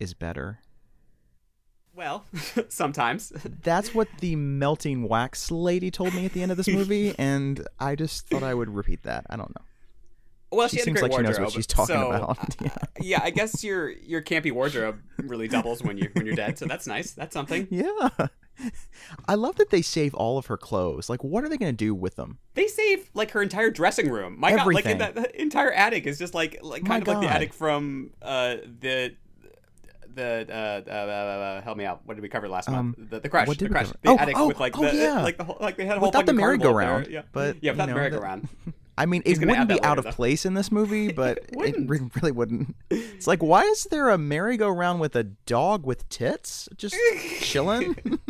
is better? Well, sometimes. That's what the melting wax lady told me at the end of this movie, and I just thought I would repeat that. I don't know. Well, She she, seems like she knows what she's talking so, about. uh, Yeah. yeah, I guess your your campy wardrobe really doubles when you when you're dead. So that's nice. That's something. Yeah. I love that they save all of her clothes. Like, what are they going to do with them? They save like her entire dressing room. My God, like Everything. that, that entire attic is just like like My kind of like the attic from uh the. The uh, uh, uh, uh, help me out. What did we cover last Um, month? The, the crash. The did we crash. The Oh, attic oh, with like oh, the yeah. like the whole, like they had a whole Without the fucking carnival up there. merry-go-round, Yeah, but, yeah, without you the know, merry-go-round. I mean, He's it wouldn't be out of though. place in this movie, but it, wouldn't. really wouldn't. It's like, why is there a merry-go-round with a dog with tits just chilling?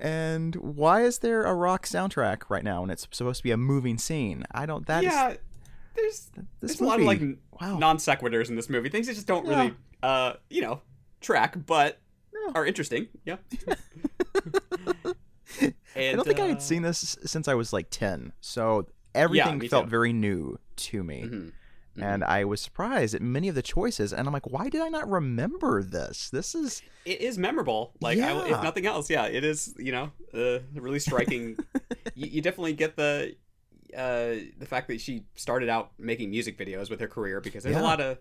and why is there a rock soundtrack right now and it's supposed to be a moving scene? I don't. That is- yeah, there's this there's a lot of like wow. non sequiturs in this movie. Things that just don't Yeah. really, uh, you know, track, but No. are interesting. Yeah. I don't think I uh, had seen this since I was like ten, so everything me felt too. very new to me. Mhm. and I was surprised at many of the choices. And I'm like, why did I not remember this? This is It is memorable. Like, I, if nothing else, yeah, it is. You know, uh, really striking. you, you definitely get the uh, the fact that she started out making music videos with her career because there's Yeah. a lot of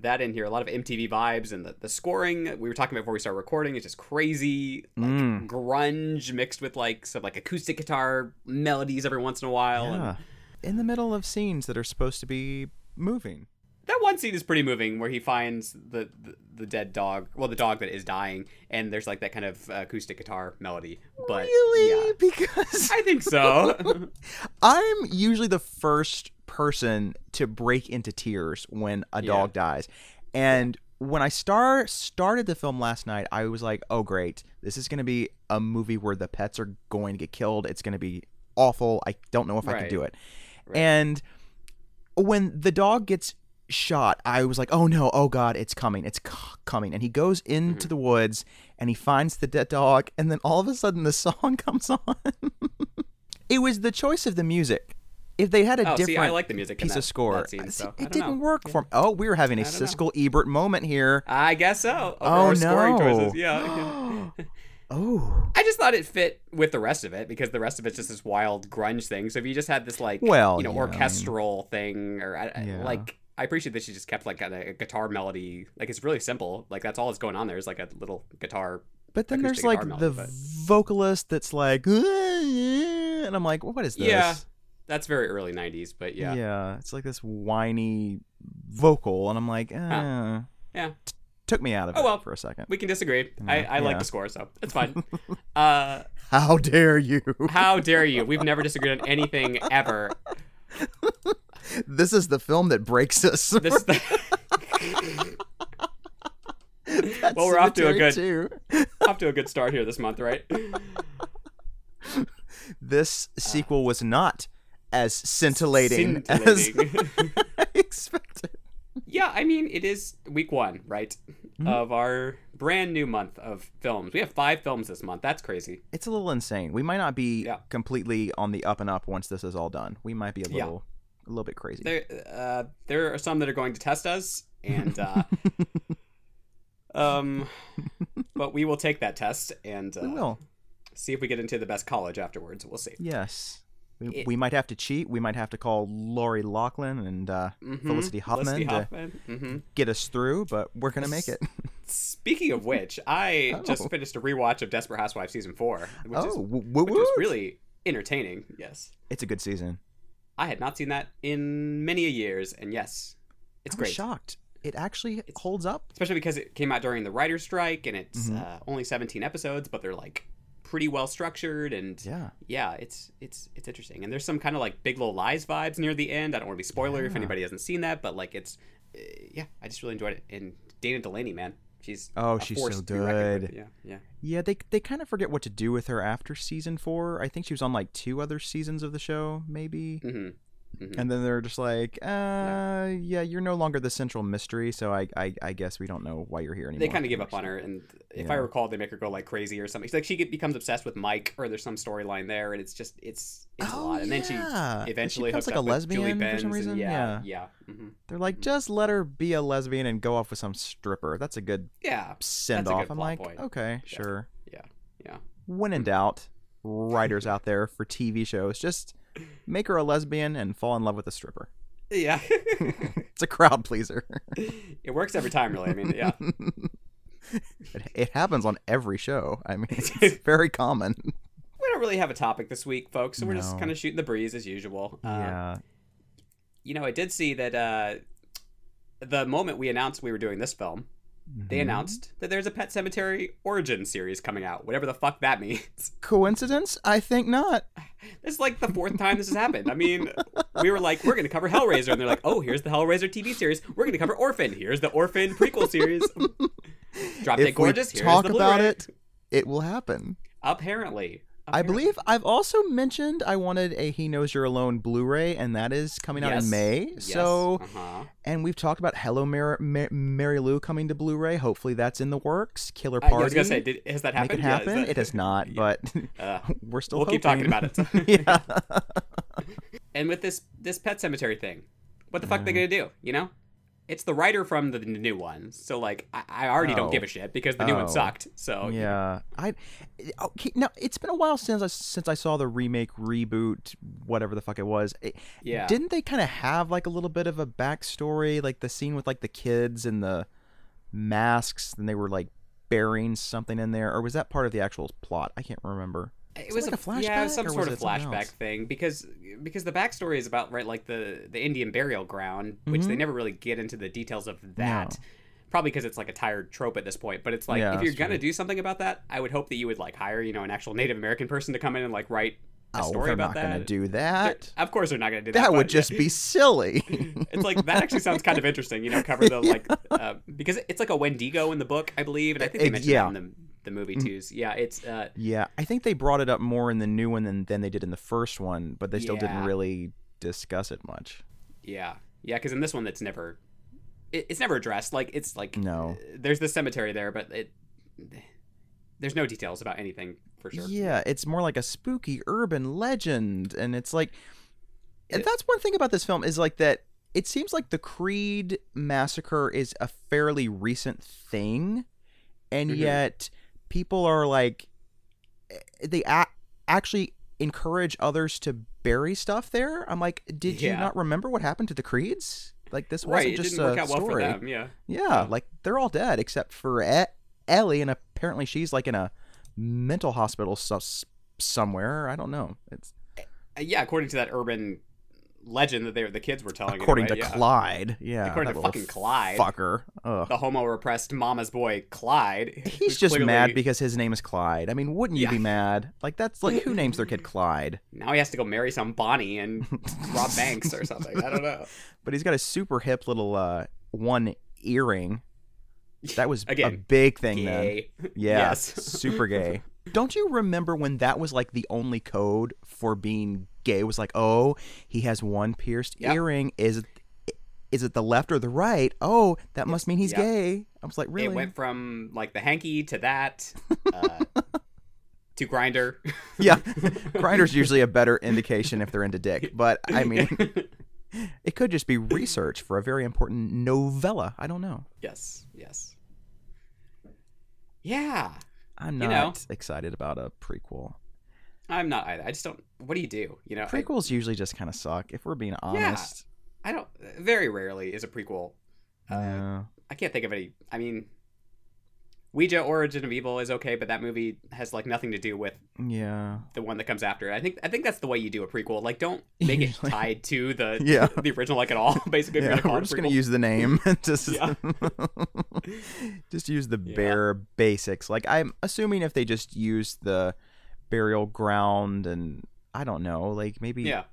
that in here, a lot of MTV vibes, and the, the scoring we were talking about before we started recording is just crazy, like Mm. grunge mixed with like some like acoustic guitar melodies every once in a while. And in the middle of scenes that are supposed to be moving. That one scene is pretty moving where he finds the, the the dead dog, well, the dog that is dying, and there's like that kind of acoustic guitar melody. But really? yeah, Because I think so. I'm usually the first person to break into tears when a Yeah. dog dies. And when I star started the film last night, I was like, "Oh great. This is going to be a movie where the pets are going to get killed. It's going to be awful. I don't know if I can do it." Right. And when the dog gets shot, I was like, "Oh no, oh god, it's coming. It's c- coming." And he goes into Mm-hmm. the woods and he finds the dead dog and then all of a sudden the song comes on. it was the choice of the music. If they had a Oh, see, I different like the music piece that- of score, scene, I- so it didn't know. work for me. Oh, we were having a don't know. Siskel Ebert moment here. I guess so. Oh, scoring no. choices. Yeah. Oh, I just thought it fit with the rest of it because the rest of it's just this wild grunge thing. So if you just had this like, Well, you know, yeah, I mean- orchestral thing, or I- Yeah. like, I appreciate that she just kept like a, a guitar melody. Like it's really simple. Like that's all that's going on there is like a little guitar. but then there's like guitar the melody, vocalist that's like, and I'm like, what is this? Yeah, that's very early '90s, but yeah, yeah, it's like this whiny vocal, and I'm like, eh. yeah. Took me out of Oh, it well. for a second. We can disagree. I, I like the score, so it's fine. uh, How dare you? how dare you? We've never disagreed on anything ever. this is the film that breaks us. This. Pet well, we're off to a good- off to a good start here this month, right? This sequel was not as scintillating, as I expected. yeah, I mean, it is week one, right, Mm-hmm. of our brand new month of films. We have five films this month. That's crazy. It's a little insane. We might not be Yeah. completely on the up and up once this is all done. We might be a Yeah. A little bit crazy. There, uh, there are some that are going to test us, and uh, um, but we will take that test and uh, we will. see if we get into the best college afterwards. We'll see. Yes. We, It- we might have to cheat. We might have to call Lori Loughlin and uh, Mhm. Felicity Huffman Felicity to Huffman. hmm get us through, but we're gonna make it. Speaking of which, I Oh. just finished a rewatch of Desperate Housewives season four, which oh, is which was really entertaining. Yes, It's a good season. I had not seen that in many a years, and yes, it's I great. shocked. It actually holds up. Especially because it came out during the writer's strike, and it's Mhm. uh, only 17 episodes, but they're like pretty well structured, and Yeah. yeah, it's it's it's interesting. And there's some kind of like Big Little Lies vibes near the end. I don't want to be spoiler if anybody hasn't seen that, but like it's yeah, I just really enjoyed it. And Dana Delany, man, she's Oh, she's so to be reckoned with. good. Yeah, yeah. Yeah, they they kind of forget what to do with her after season four. I think she was on like two other seasons of the show, maybe. hmm hmm And then they're just like, uh, yeah, you're no longer the central mystery, so I, I, I guess we don't know why you're here anymore. They kind of give up on her, and if I recall, they make her go like crazy or something. It's like she get, becomes obsessed with Mike, or there's some storyline there, and it's just it's it's a Oh, lot. And then yeah. she eventually becomes hooks like a up with Julie lesbian for some reason. And yeah, yeah. yeah, hmm They're like, just let her be a lesbian and go off with some stripper. That's a good yeah, send off. I'm like, point. okay, sure. yeah, yeah. When in doubt, writers out there for TV shows, just make her a lesbian and fall in love with a stripper. Yeah, It's a crowd pleaser. it works every time, really. I mean, yeah, it, it happens on every show. I mean, it's very common. we don't really have a topic this week, folks, so we're just kind of shooting the breeze as usual. Uh, yeah. You know, I did see that uh, the moment we announced we were doing this film, they Mhm. announced that there's a Pet Sematary origin series coming out, whatever the fuck that means. Coincidence? I think not. This is like the fourth time this has happened. I mean, we were like, we're going to cover Hellraiser, and they're like, oh, here's the Hellraiser TV series. We're going to cover Orphan. Here's the Orphan prequel series. Drop Dead Gorgeous. Here's talk the about Blu-ray. it, it will happen. Apparently. I believe I've also mentioned I wanted a He Knows You're Alone Blu-ray, and that is coming out Yes. in May. Yes. So, uh-huh. and we've talked about Hello Mar- Mar- Mary Lou coming to Blu-ray. Hopefully, that's in the works. Killer Party. I, was gonna say, did, has that make happened? it Yeah, happen. that- It has not, but Uh, we're still. we'll keep talking about it. yeah. and with this this Pet Sematary thing, what the fuck they Mm. gonna do? You know, it's the writer from the, n- new one, so like I, I already Oh. don't give a oh. shit because the new Oh. one sucked. So yeah, I oh, okay. Now it's been a while since I since I saw the remake, reboot, whatever the fuck it was. It- yeah. Didn't they kind of have like a little bit of a backstory, like the scene with like the kids and the masks, and they were like burying something in there, or was that part of the actual plot? I can't remember. It it was like a flashback yeah, it was flashback, some sort of flashback thing because because the backstory is about right like the the Indian burial ground, which they Mhm. never really get into the details of that. No. Probably because it's like a tired trope at this point, but it's like Yeah, if you're gonna true. do something about that, I would hope that you would like hire you know an actual Native American person to come in and like write a Oh, story they're about not that. gonna do They're- that. Of course, they're not gonna do that. That would but- just be silly. it's like that actually sounds kind of interesting, you know, cover the like uh, because it's like a Wendigo in the book, I believe, and I think they Ex- mentioned yeah. that in the the movie too. Yeah, it's uh, yeah, I think they brought it up more in the new one than, than they did in the first one, but they still didn't really discuss it much. yeah, yeah, because in this one, that's never it, it's never addressed. Like it's like No. uh, there's the cemetery there, but it there's no details about anything for sure. Yeah, it's more like a spooky urban legend, and it's like, and that's one thing about this film is like that. It seems like the Creed massacre is a fairly recent thing, and Mhm. yet people are like, eh, they a- actually encourage others to bury stuff there. I'm like, did you not remember what happened to the Creeds? Like this wasn't It just a well story. them. Yeah. Yeah, Yeah. like they're all dead except for e- Ellie, and apparently she's like in a mental hospital so- somewhere. I don't know. It's Uh, yeah, according to that urban legend that they were, the kids were telling. according to yeah. Clyde. Yeah, According to fucking Clyde. fucker. Ugh. the homo repressed mama's boy Clyde. He's just clearly- mad because his name is Clyde. I mean, wouldn't you Yeah. be mad? Like that's like who names their kid Clyde? now he has to go marry some Bonnie and rob banks or something. I don't know. But he's got a super hip little uh one earring. That was a big thing then. Yeah, Yes. super gay. Don't you remember when that was like the only code for being gay? Was like, oh, he has one pierced Yep. earring. Is it is it the left or the right? Oh, that must mean he's Yep. gay. I was like, really? It went from like the hanky to that uh, to Grindr. yeah, Grindr's usually a better indication if they're into dick, but I mean, it could just be research for a very important novella. I don't know. yes, yes. Yeah, I'm You not know. excited about a prequel. I'm not either. I just don't. What do you do? You know, I- Prequels usually just kind of suck. If we're being honest. I, don't. Very rarely is a prequel. Uh, Yeah. I can't think of any. I mean, Ouija Origin of Evil is okay, but that movie has like nothing to do with yeah. the one that comes after. I think I think that's the way you do a prequel. Like, don't make it tied to the Yeah. the original like at all. Basically, Yeah, we're just gonna use the name. just, Yeah. just use the Yeah. bare basics. Like I'm assuming if they just use the burial ground and I don't know, like maybe Yeah,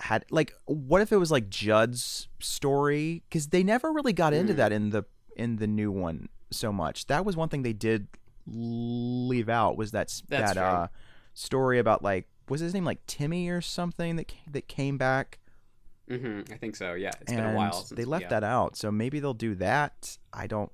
had like what if it was like Judd's story cuz they never really got into Mm. that in the in the new one so much. That was one thing they did leave out was that That's that uh story about like was his name like Timmy or something that ca- that came back hmm I think so. Yeah, it's and been a while. Since, they left yeah. that out. So maybe they'll do that. I don't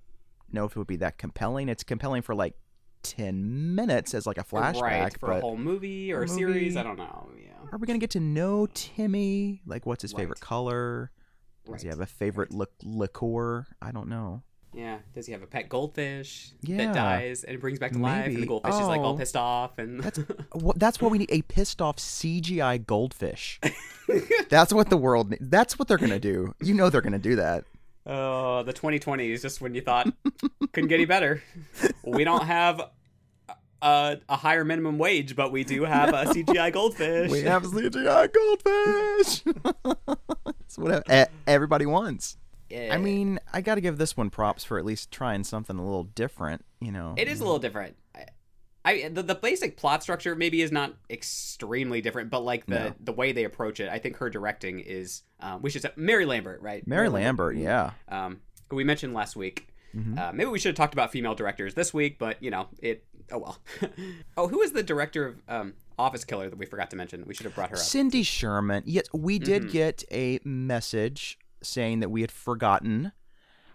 know if it would be that compelling. It's compelling for like 10 minutes as like a flashback, right for a whole movie or a series. movie. I don't know. Yeah, are we to get to know Timmy? Like what's his favorite Right. color? Does he have a favorite li- liqueur? I don't know. Yeah. Does he have a pet goldfish Yeah. that dies and it brings back to life? And the goldfish is like all Oh. pissed off and That's what that's what we need a pissed off CGI goldfish. that's what the world that's what they're to do. You know they're to do that. Oh, the 2020 is just when you thought couldn't get any better. We don't have a, a higher minimum wage, but we do have a CGI goldfish. We have CGI goldfish. That's what everybody wants. Yeah. I mean, I got to give this one props for at least trying something a little different. You know, It is a little different. I, the, the basic plot structure maybe is not extremely different, but like the No. the way they approach it, I think her directing is. Um, we should say Mary Lambert, right? Mary Lambert. Yeah, Um, who we mentioned last week. Mhm. Uh, maybe we should have talked about female directors this week, but you know it. Oh well. oh, who is the director of um, Office Killer that we forgot to mention? We should have brought her up. Cindy Sherman. Yes, we did Mhm. get a message saying that we had forgotten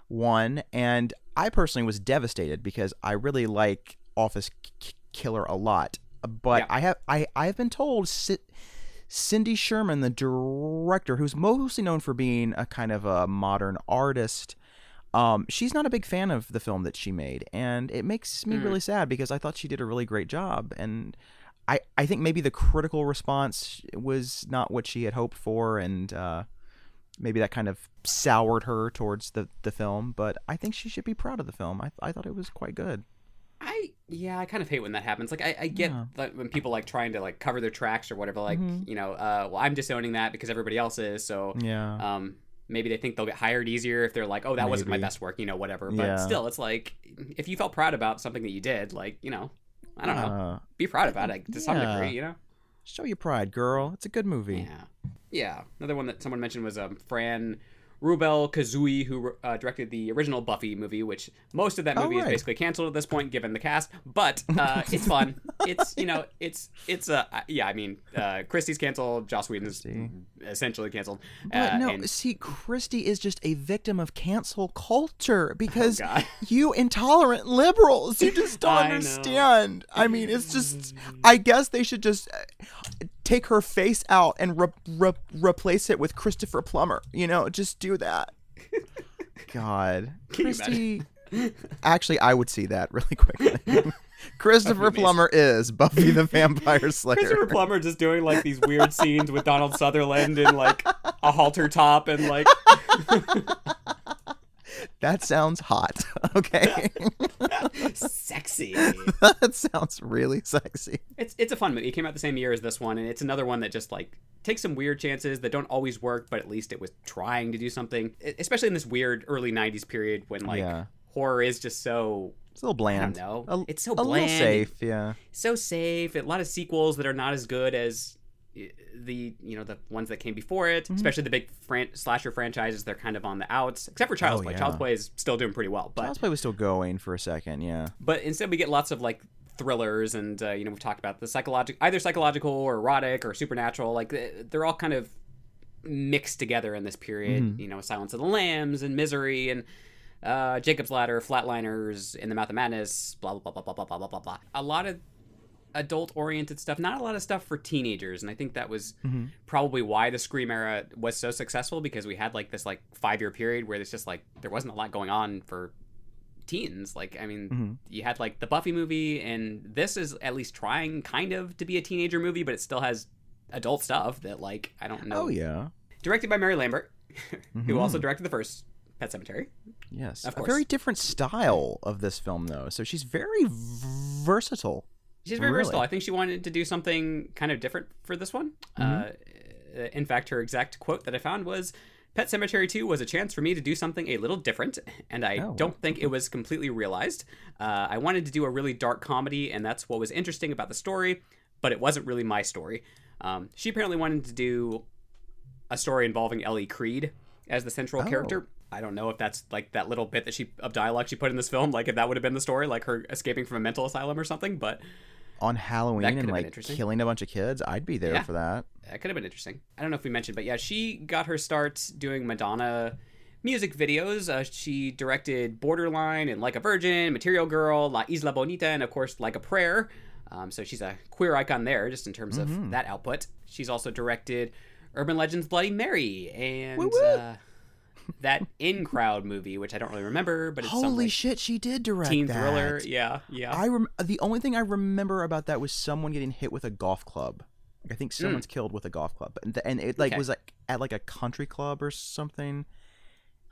one, and I personally was devastated because I really like Office Killer a lot. But Yeah. I have I I have been told Ci- Cindy Sherman, the director, who's mostly known for being a kind of a modern artist. Um, she's not a big fan of the film that she made, and it makes me Mm. really sad because I thought she did a really great job, and I, I think maybe the critical response was not what she had hoped for, and uh, maybe that kind of soured her towards the, the film. But I think she should be proud of the film. I, I thought it was quite good. I yeah, I kind of hate when that happens. Like I, I get Yeah. that when people like trying to like cover their tracks or whatever. Like Mhm. you know, uh, well, I'm disowning that because everybody else is. So Yeah. um, maybe they think they'll get hired easier if they're like, oh, that wasn't my best work, you know, whatever. But Yeah. still, it's like if you felt proud about something that you did, like you know, I don't know, Uh, be proud about it to some degree, you know. show your pride, girl. It's a good movie. Yeah. Yeah. Another one that someone mentioned was um, Fran Rubel Kuzui, who uh, directed the original Buffy movie, which most of that Oh, movie is basically canceled at this point, given the cast. But uh, it's fun. it's you know, it's it's uh, yeah. I mean, uh, Kristy's canceled. Joss Whedon's Kristy. essentially canceled. But uh, no, and- see, Kristy is just a victim of cancel culture because Oh, you intolerant liberals, you just don't I know. understand. I mean, it's just, I guess they should just uh, take her face out and re- re- replace it with Christopher Plummer. You know, just do that. God, Kristy. Actually, I would see that really quickly. Christopher amazing. Plummer is Buffy the Vampire Slayer. Christopher Plummer just doing like these weird scenes with Donald Sutherland in like a halter top and like That sounds hot. Okay. sexy. that sounds really sexy. It's it's a fun movie. It came out the same year as this one, and it's another one that just like takes some weird chances that don't always work, but at least it was trying to do something. Especially in this weird early '90s period when like Yeah. horror is just so It's a little bland. A, it's so a bland, little safe, yeah. so safe. A lot of sequels that are not as good as the you know the ones that came before it. Mm-hmm. Especially the big fran- slasher franchises, they're kind of on the outs. Except for Child's Oh, Play. yeah. Child's Play is still doing pretty well, but Child's Play was still going for a second, yeah. but instead we get lots of like thrillers and uh, you know we've talked about the psychological either psychological or erotic or supernatural like they're all kind of mixed together in this period Mhm. you know silence of the lambs and misery and uh, jacob's ladder flatliners in the mouth of madness blah blah blah blah blah blah blah blah blah a lot of adult oriented stuff not a lot of stuff for teenagers and i think that was Mhm. probably why the scream era was so successful because we had like this like five year period where there's just like there wasn't a lot going on for teens like i mean Mhm. you had like the buffy movie and this is at least trying kind of to be a teenager movie but it still has adult stuff that like i don't know Oh, yeah. directed by mary lambert who Mhm. also directed the first pet cemetery Yes. Of course. a very different style of this film, though. So she's very versatile. She's very Really? versatile. I think she wanted to do something kind of different for this one. Mm-hmm. Uh, in fact, her exact quote that I found was Pet Sematary 2 was a chance for me to do something a little different, and I Oh, don't think it was completely realized. Uh, I wanted to do a really dark comedy, and that's what was interesting about the story, but it wasn't really my story. Um, she apparently wanted to do a story involving Ellie Creed as the central Oh. character. I don't know if that's like that little bit that she of dialogue she put in this film, like if that would have been the story, like her escaping from a mental asylum or something. But On Halloween and like killing a bunch of kids, I'd be there Yeah. for that. that could have been interesting. I don't know if we mentioned, but yeah, she got her start doing Madonna music videos. Uh, she directed Borderline and Like a Virgin, Material Girl, La Isla Bonita, and of course Like a Prayer. Um, so she's a queer icon there, just in terms of that output. She's also directed Urban Legends Bloody Mary and uh, that In Crowd movie, which I don't really remember, but it's some Holy like, shit, she did direct teen that. thriller. Yeah, yeah. I rem- the only thing I remember about that was someone getting hit with a golf club. I think someone's killed with a golf club, and, and it like Hmm. Okay. was like at like a country club or something.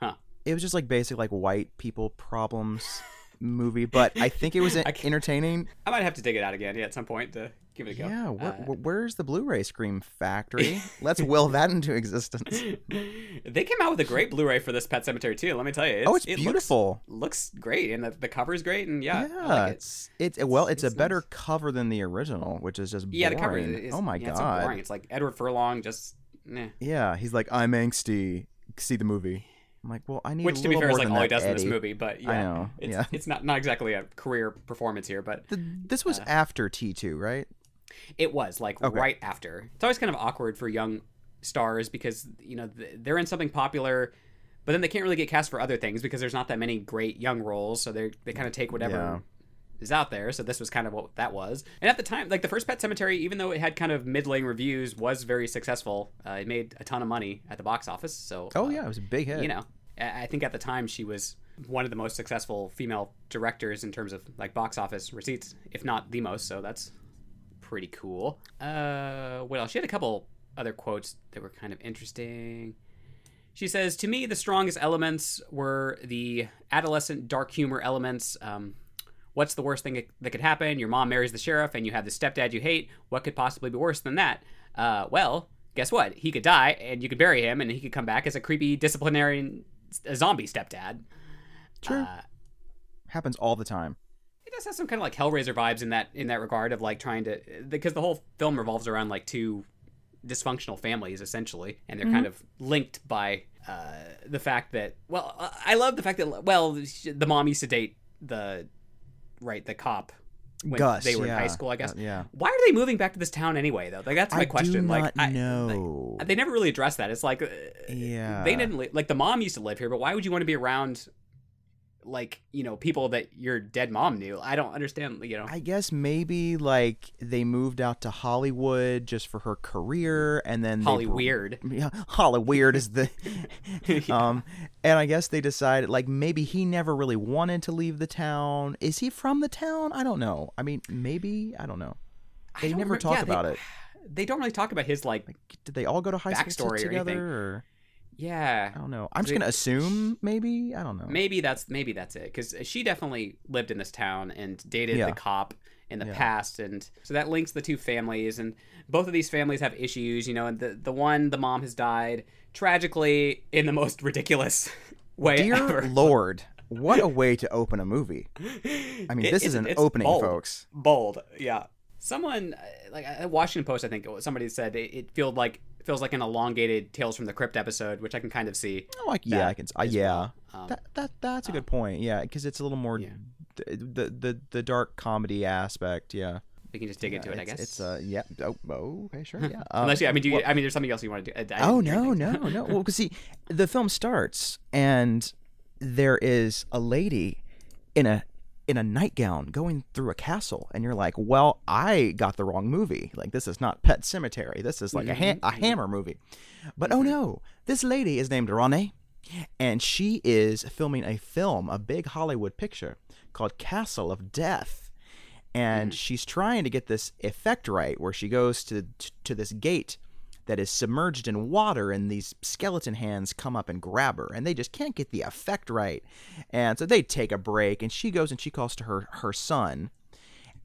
Huh. It was just like basic like white people problems movie, but I think it was entertaining. I might have to dig it out again yeah, at some point to give it a go. Yeah, where, Uh, where- where's the Blu-ray Scream factory? Let's will that into existence. they came out with a great Blu-ray for this Pet Sematary too. Let me tell you. oh, it's it beautiful. Looks, great, and the, the cover's great, and yeah, Yeah, like it. it's it's well, it's, it's a better nice. cover than the original, which is just Yeah, the cover is. oh my yeah, It's so god. boring. It's like Edward Furlong just. Eh. Yeah, he's like, I'm angsty. See the movie. I'm like, well, I need. Which, a to be fair, is like all he does in this movie. But yeah, know, it's yeah. it's not not exactly a career performance here, but The, this was after T two, right? It was like Okay. right after. It's always kind of awkward for young stars because you know they're in something popular, but then they can't really get cast for other things because there's not that many great young roles. So they they kind of take whatever Yeah. is out there. So this was kind of what that was. And at the time, like the first Pet Sematary, even though it had kind of middling reviews, was very successful. Uh, it made a ton of money at the box office. So Oh uh, yeah, it was a big hit. you know, I think at the time she was one of the most successful female directors in terms of like box office receipts, if not the most. So that's pretty cool. Uh, what else? She had a couple other quotes that were kind of interesting. She says, "To me, the strongest elements were the adolescent dark humor elements." Um, What's the worst thing that could happen? Your mom marries the sheriff, and you have the stepdad you hate. What could possibly be worse than that? Uh, well, guess what? He could die, and you could bury him, and he could come back as a creepy disciplinarian, a zombie stepdad. True. Uh, Happens all the time. it does have some kind of like Hellraiser vibes in that in that regard of like trying to because the whole film revolves around like two dysfunctional families essentially, and they're kind of linked by uh, the fact that well, I love the fact that well, the mom used to date the right the cop when Gus, they were in high school, I guess. Uh, yeah. Why are they moving back to this town anyway, though? Like that's my I question. do like not I, know. like, they never really addressed that. It's like uh, Yeah. they didn't li- like the mom used to live here, but why would you want to be around like you know people that your dead mom knew? I don't understand. You know, I guess maybe like they moved out to Hollywood just for her career, and then they Holly weird. Yeah, Holly weird is the, um, and I guess they decided like maybe he never really wanted to leave the town. Is he from the town? I don't know. I mean, maybe I don't know. They don't never talk yeah, they- about it. They don't really talk about his like, Did they all go to high school together? Or yeah. I don't know. I'm just gonna assume maybe. I don't know. Maybe that's maybe that's it because she definitely lived in this town and dated Yeah. the cop in the Yeah. past, and so that links the two families. And both of these families have issues, you know. And the the one, the mom has died tragically in the most ridiculous way Dear ever. Lord, what a way to open a movie. I mean, It- this is an opening, bold. folks. bold yeah someone uh, like washington post i think somebody said it, it felt like feels like an elongated tales from the crypt episode which i can kind of see Oh, like yeah, I can. Uh, yeah, well. Um, that that that's a good point. Yeah, because it's a little more Yeah. th- the the the dark comedy aspect. Yeah, we can just dig into it i guess it's uh yeah. Oh, oh okay, sure. Yeah. Um, unless you i mean do you well- i mean there's something else you want to do I- I oh no, no, no. Well, because see, the film starts and there is a lady in a in a nightgown going through a castle, and you're like, "Well, I got the wrong movie. Like, this is not Pet Sematary. This is like a ha- a mm-hmm, mm-hmm. Hammer movie." But oh mm-hmm. no, this lady is named Ronnie, and she is filming a film, a big Hollywood picture called Castle of Death and mm. she's trying to get this effect right where she goes to to this gate that is submerged in water and these skeleton hands come up and grab her and they just can't get the effect right and so they take a break and she goes and she calls to her her son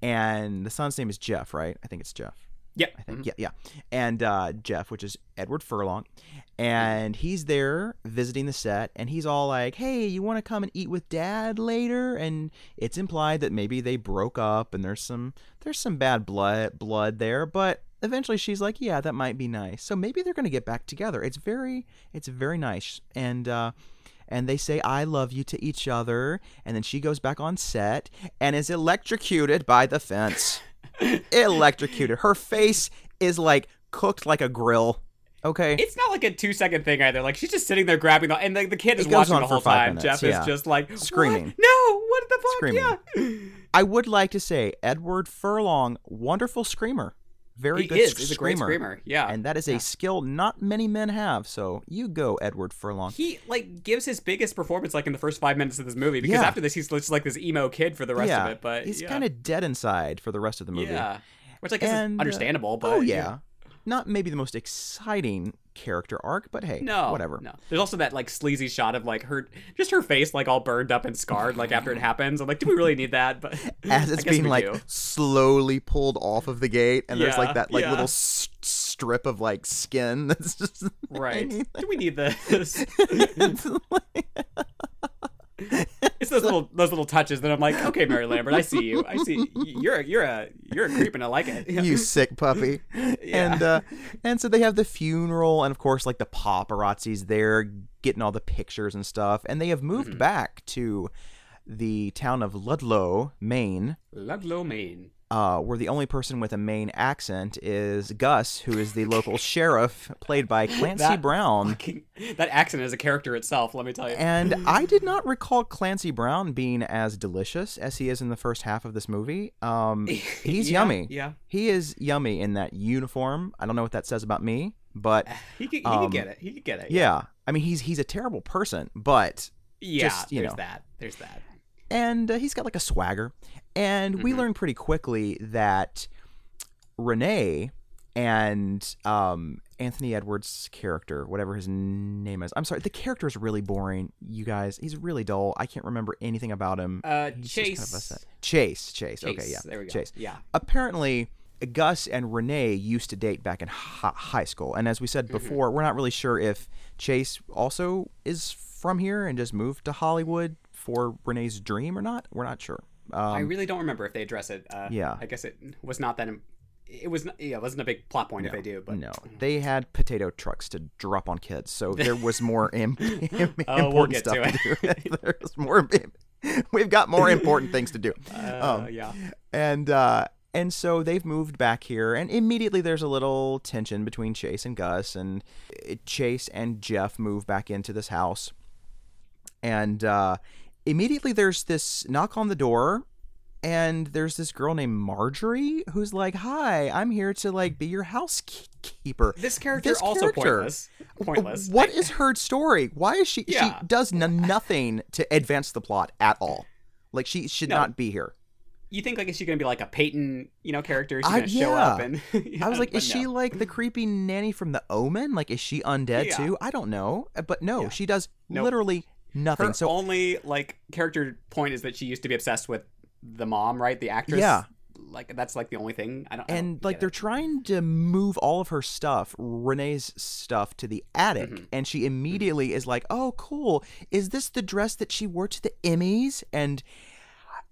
and the son's name is jeff right i think it's jeff yep I think. Yeah, yeah. And uh, Jeff, which is Edward Furlong, and he's there visiting the set, and he's all like, "Hey, you want to come and eat with Dad later?" And it's implied that maybe they broke up, and there's some there's some bad blood blood there, but eventually she's like, yeah, that might be nice. So maybe they're going to get back together. It's very, it's very nice. And, uh, and they say I love you to each other, and then she goes back on set and is electrocuted by the fence. electrocuted. Her face is like cooked like a grill. Okay. It's not like a two second thing either. Like she's just sitting there grabbing the, and the, the kid is watching the for whole five time. minutes, Jeff yeah. is just like Screaming. "What? No, what the fuck? Screaming. Yeah. I would like to say Edward Furlong, wonderful screamer. Very He good is. He's a great screamer. Yeah. And that is a Yeah. skill not many men have. So you go, Edward Furlong. he like gives his biggest performance like in the first five minutes of this movie because Yeah. after this he's just like this emo kid for the rest yeah, of it. But he's kind of dead inside for the rest of the movie. yeah, which I guess And, is uh, understandable. but oh yeah. not maybe the most exciting character arc, but hey, No, whatever. No, there's also that like sleazy shot of like her, just her face like all burned up and scarred like after it happens. I'm like, do we really need that? But As it's being like do. slowly pulled off of the gate, and there's like that like yeah. little s- strip of like skin that's just right. do we need this? It's those little those little touches that I'm like, okay, Mary Lambert, I see you. I see you're a, you're a you're a creep and I like it. you sick puppy. And uh and so they have the funeral and of course like the paparazzi's there getting all the pictures and stuff and they have moved Mm-hmm. back to the town of Ludlow, Maine. Ludlow, Maine. Uh, where the only person with a Maine accent is Gus, who is the local sheriff, played by Clancy That Brown. Fucking- that accent is a character itself. Let me tell you. And I did not recall Clancy Brown being as delicious as he is in the first half of this movie. Um, he's Yeah, yummy. Yeah, He is yummy in that uniform. I don't know what that says about me, but he could he Um, could get it. He could get it. yeah, I mean he's he's a terrible person, but yeah. just, you there's know. that. There's that. And uh, he's got like a swagger. And Mm-hmm. we learn pretty quickly that Renee and um, Anthony Edwards' character, whatever his name is, I'm sorry, the character is really boring. You guys, he's really dull. I can't remember anything about him. Uh, Chase. kind of set- Chase. Chase. Okay, yeah. There we go. Chase. Yeah. Apparently, Gus and Renee used to date back in high school, and as we said Mm-hmm. before, we're not really sure if Chase also is from here and just moved to Hollywood for Renee's dream or not. We're not sure. Um, I really don't remember if they address it. Uh, Yeah. I guess it was not that. Im- It was. Not, yeah, it wasn't a big plot point if they do. But no, they had potato trucks to drop on kids, so there was more im- im- Oh, we'll important stuff to to, do. There's more. We've got more important things to do. Uh, Um, yeah. and uh and so they've moved back here and immediately there's a little tension between chase and gus and uh, chase and jeff move back into this house and uh immediately there's this knock on the door and there's this girl named marjorie who's like hi i'm here to like be your housekeeper This character This also character- pointless. Pointless. what is her story why is she Yeah. she does n- nothing to advance the plot at all like she should No. not be here you think like is she gonna be like a Peyton, you know, character? She's I- gonna show yeah. up and I was like, is she like the creepy nanny from The Omen? Like, is she undead Yeah. too? I don't know, but no, she does Nope. literally nothing. her so only like character point is that she used to be obsessed with the mom, right? The actress. Yeah. Like that's like the only thing. I don't. I and don't like they're it. trying to move all of her stuff, Renee's stuff, to the attic, Mm-hmm. and she immediately is like, "Oh, cool! Is this the dress that she wore to the Emmys?" And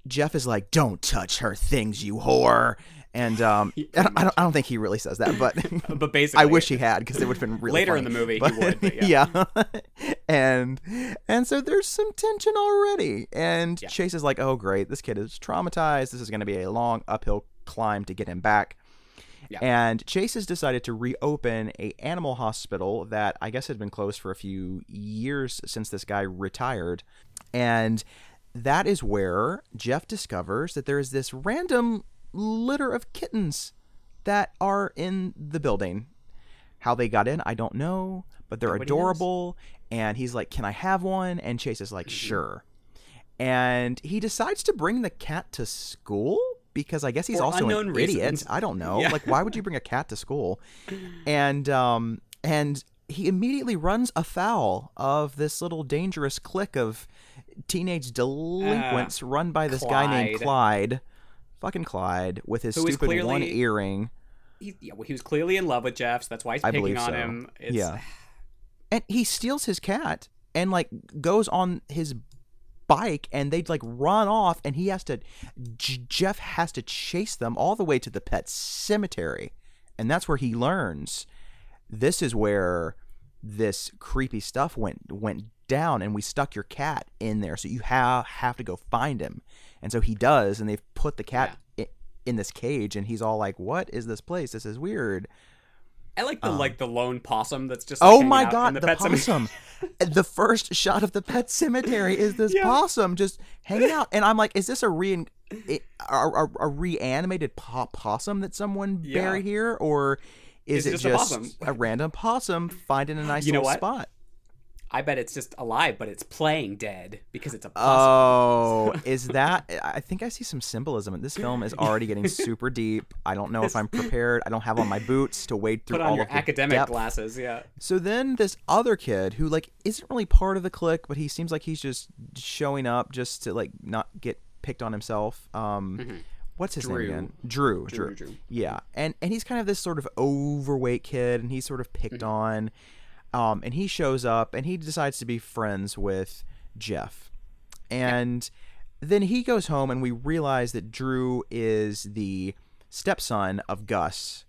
Jeff is like, "Don't touch her things, you whore!" And um, I don't, I don't, I don't think he really says that, but But basically, I wish he had because it would have been really Later in the movie, he But- would, but yeah. and and so there's some tension already, and Yeah. Chase is like, "Oh, great, this kid is traumatized. This is going to be a long uphill climb to get him back." Yeah. And Chase has decided to reopen a animal hospital that I guess had been closed for a few years since this guy retired, and that is where Jeff discovers that there is this random litter of kittens that are in the building. How they got in, I don't know, but they're Nobody knows. adorable. And he's like, Can I have one? And Chase is like, Mm-hmm. Sure. And he decides to bring the cat to school because I guess he's For also an unknown idiot. I don't know. Yeah. Like, why would you bring a cat to school? And um and he immediately runs afoul of this little dangerous clique of teenage delinquents run by this guy named Clyde. Fucking Clyde with his Who is stupid one earring. He, yeah, well, he was clearly in love with Jeff, so that's why he's I picking believe on so. him. It's, Yeah. And he steals his cat and like goes on his bike and they like run off and he has to J- Jeff has to chase them all the way to the pet cemetery and that's where he learns this is where this creepy stuff went went down and we stuck your cat in there so you have have to go find him and so he does and they've put the cat i- in this cage and he's all like what is this place this is weird I like the um, like the lone possum that's just. like, oh my out god in the, the, pet possum the first shot of the pet cemetery is this Yeah. possum just hanging out and i'm like is this a re a, a, a reanimated po- possum that someone Yeah. buried here or is It's it just a just, possum. a, random possum finding a nice You know little what? spot I bet it's just alive, but it's playing dead because it's a possum. Oh, is that? I think I see some symbolism. This film is already getting super deep. I don't know if I'm prepared. I don't have on my boots to wade through Put all your of academic depth. glasses. Yeah. So then this other kid who like isn't really part of the clique, but he seems like he's just showing up just to like not get picked on himself. Um, what's his Mm-hmm. Drew. name again? Drew. Drew, Drew. Yeah, and and he's kind of this sort of overweight kid, and he's sort of picked Mm-hmm. on. Um, and he shows up, and he decides to be friends with Jeff, and then he goes home, and we realize that Drew is the stepson of Gus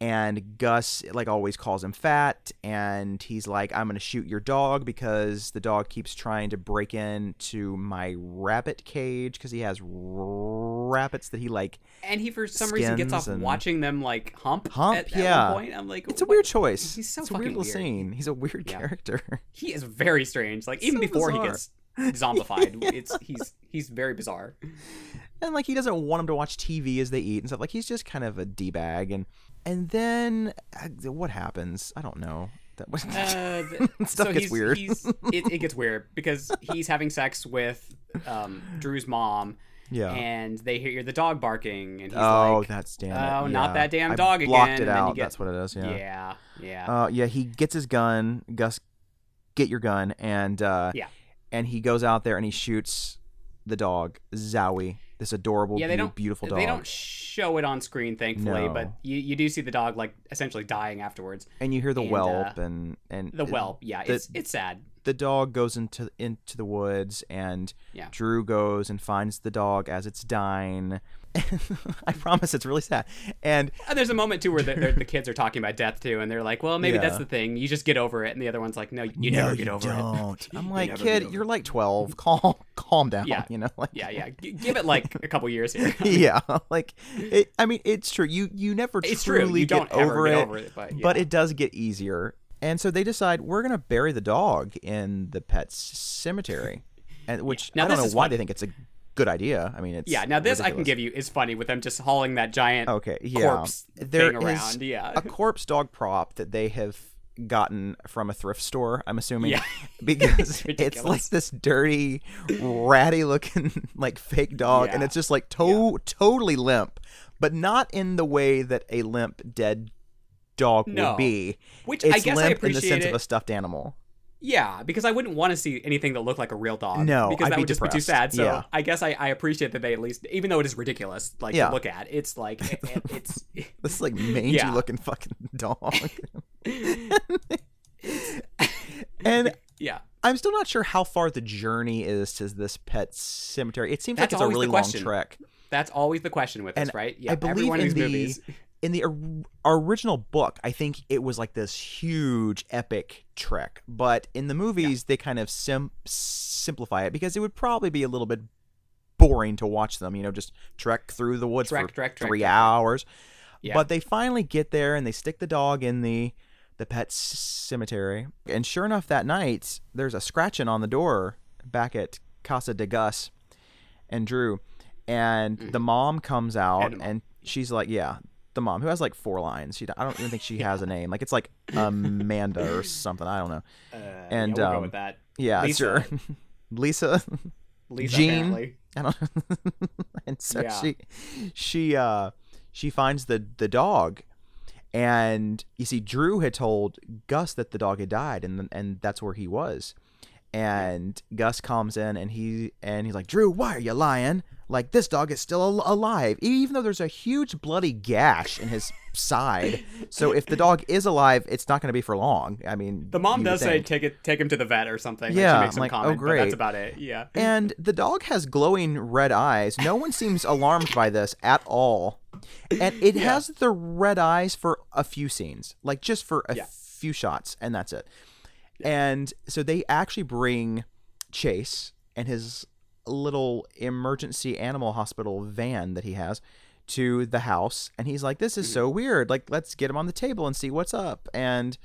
and Gus like always calls him fat and he's like I'm going to shoot your dog because the dog keeps trying to break into my rabbit cage cuz he has rabbits that he like And he, for some reason, gets off watching them like hump. hump At, yeah one point, I'm like, it's a weird choice He's so it's a weird fucking little weird. scene he's a weird Yeah. character He is very strange. Like even So before bizarre. he gets zombified, it's he's he's very bizarre. and like he doesn't want him to watch TV as they eat and stuff like he's just kind of a d-bag and and then uh, what happens? I don't know. That was Uh, Stuff so gets he's, weird. He's, it, it gets weird because he's having sex with um, Drew's mom, yeah. And they hear the dog barking, and he's oh like, that's damn "Oh, it. not yeah. that damn I dog blocked again," it and then you out. get- that's what it is. Yeah. "Yeah, yeah, Uh, yeah, he gets his gun. Gus, get your gun, and uh, Yeah. and he goes out there and he shoots the dog Zowie, this adorable, yeah." They don't beautiful dog. They don't show it on screen, thankfully, No. but you, you do see the dog like essentially dying afterwards. and you hear the and, whelp uh, and and The whelp, yeah, the- it's it's sad. the dog goes into into the woods, and Yeah. Drew goes and finds the dog as it's dying. I promise it's really sad. And And there's a moment too where the, the, kids are talking about death too, and they're like, "Well, maybe that's the thing. You just get over it." And the other one's like, "No, you no, never get over it." don't. I'm like, never kid, you're like 12. Calm, calm down. Yeah. You know, like Yeah, yeah. G- give it like a couple years here. yeah, like it, I mean, it's true. You you never It's true. truly You get over get it, over it, but, but it does get easier. And so they decide we're gonna bury the dog in the pet cemetery, and which Now I don't know why funny. they think it's a good idea. I mean, it's Yeah, now this I can give you is funny with them just hauling that giant Okay, yeah, corpse there thing is around. Yeah, a corpse dog prop that they have gotten from a thrift store. I'm assuming Yeah. because It's it's, like this dirty, ratty looking like fake dog, and it's just like to- totally limp, but not in the way that a limp dead dog No. would be. Which it's I guess I limp in the appreciate sense it. of a stuffed animal. Yeah, because I wouldn't want to see anything that looked like a real dog. No, because I'd that be would just be too sad. So Yeah. I guess I, I appreciate that they at least, even though it is ridiculous, like Yeah. to look at, it's like it, it- it's This like mangy Yeah. looking fucking dog. and yeah. I'm still not sure how far the journey is to this pet cemetery. It seems That's like it's a really long trek. That's always the question with And this, right? Yeah, I believe every one in of these the movies. In the or- original book, I think it was like this huge epic trek, but in the movies they kind of sim- simplify it because it would probably be a little bit boring to watch them. You know, just trek through the woods Trek, for trek, trek, three trek. hours. Yeah. But they finally get there and they stick the dog in the the pet cemetery. And sure enough, that night there's a scratching on the door back at Casa de Gus and Drew, and the mom comes out Mm-hmm. And, she's like, "Yeah." The mom, who has like four lines, she I don't even think she has a name. Like it's like Amanda or something. I don't know. Uh, and, yeah, we'll go um, with that. Yeah, Lisa. sure. Lisa. Lisa, Jean. apparently. I don't and so Yeah. she she uh she finds the the dog and you see Drew had told Gus that the dog had died and and that's where he was. And Gus comes in and he and he's like, "Drew, why are you lying? Like this dog is still al- alive, even though there's a huge bloody gash in his side. So if the dog is alive, it's not going to be for long. I mean, The mom does say take it, take him to the vet or something. Like, Yeah, she makes like, oh, comment, but great. that's about it. Yeah. And the dog has glowing red eyes. No one seems alarmed by this at all. and it has the red eyes for a few scenes, like just for a Yeah. few shots, and that's it. And so they actually bring Chase and his little emergency animal hospital van that he has to the house, and he's like, "This is so mm-hmm. weird. Like, let's get him on the table and see what's up." And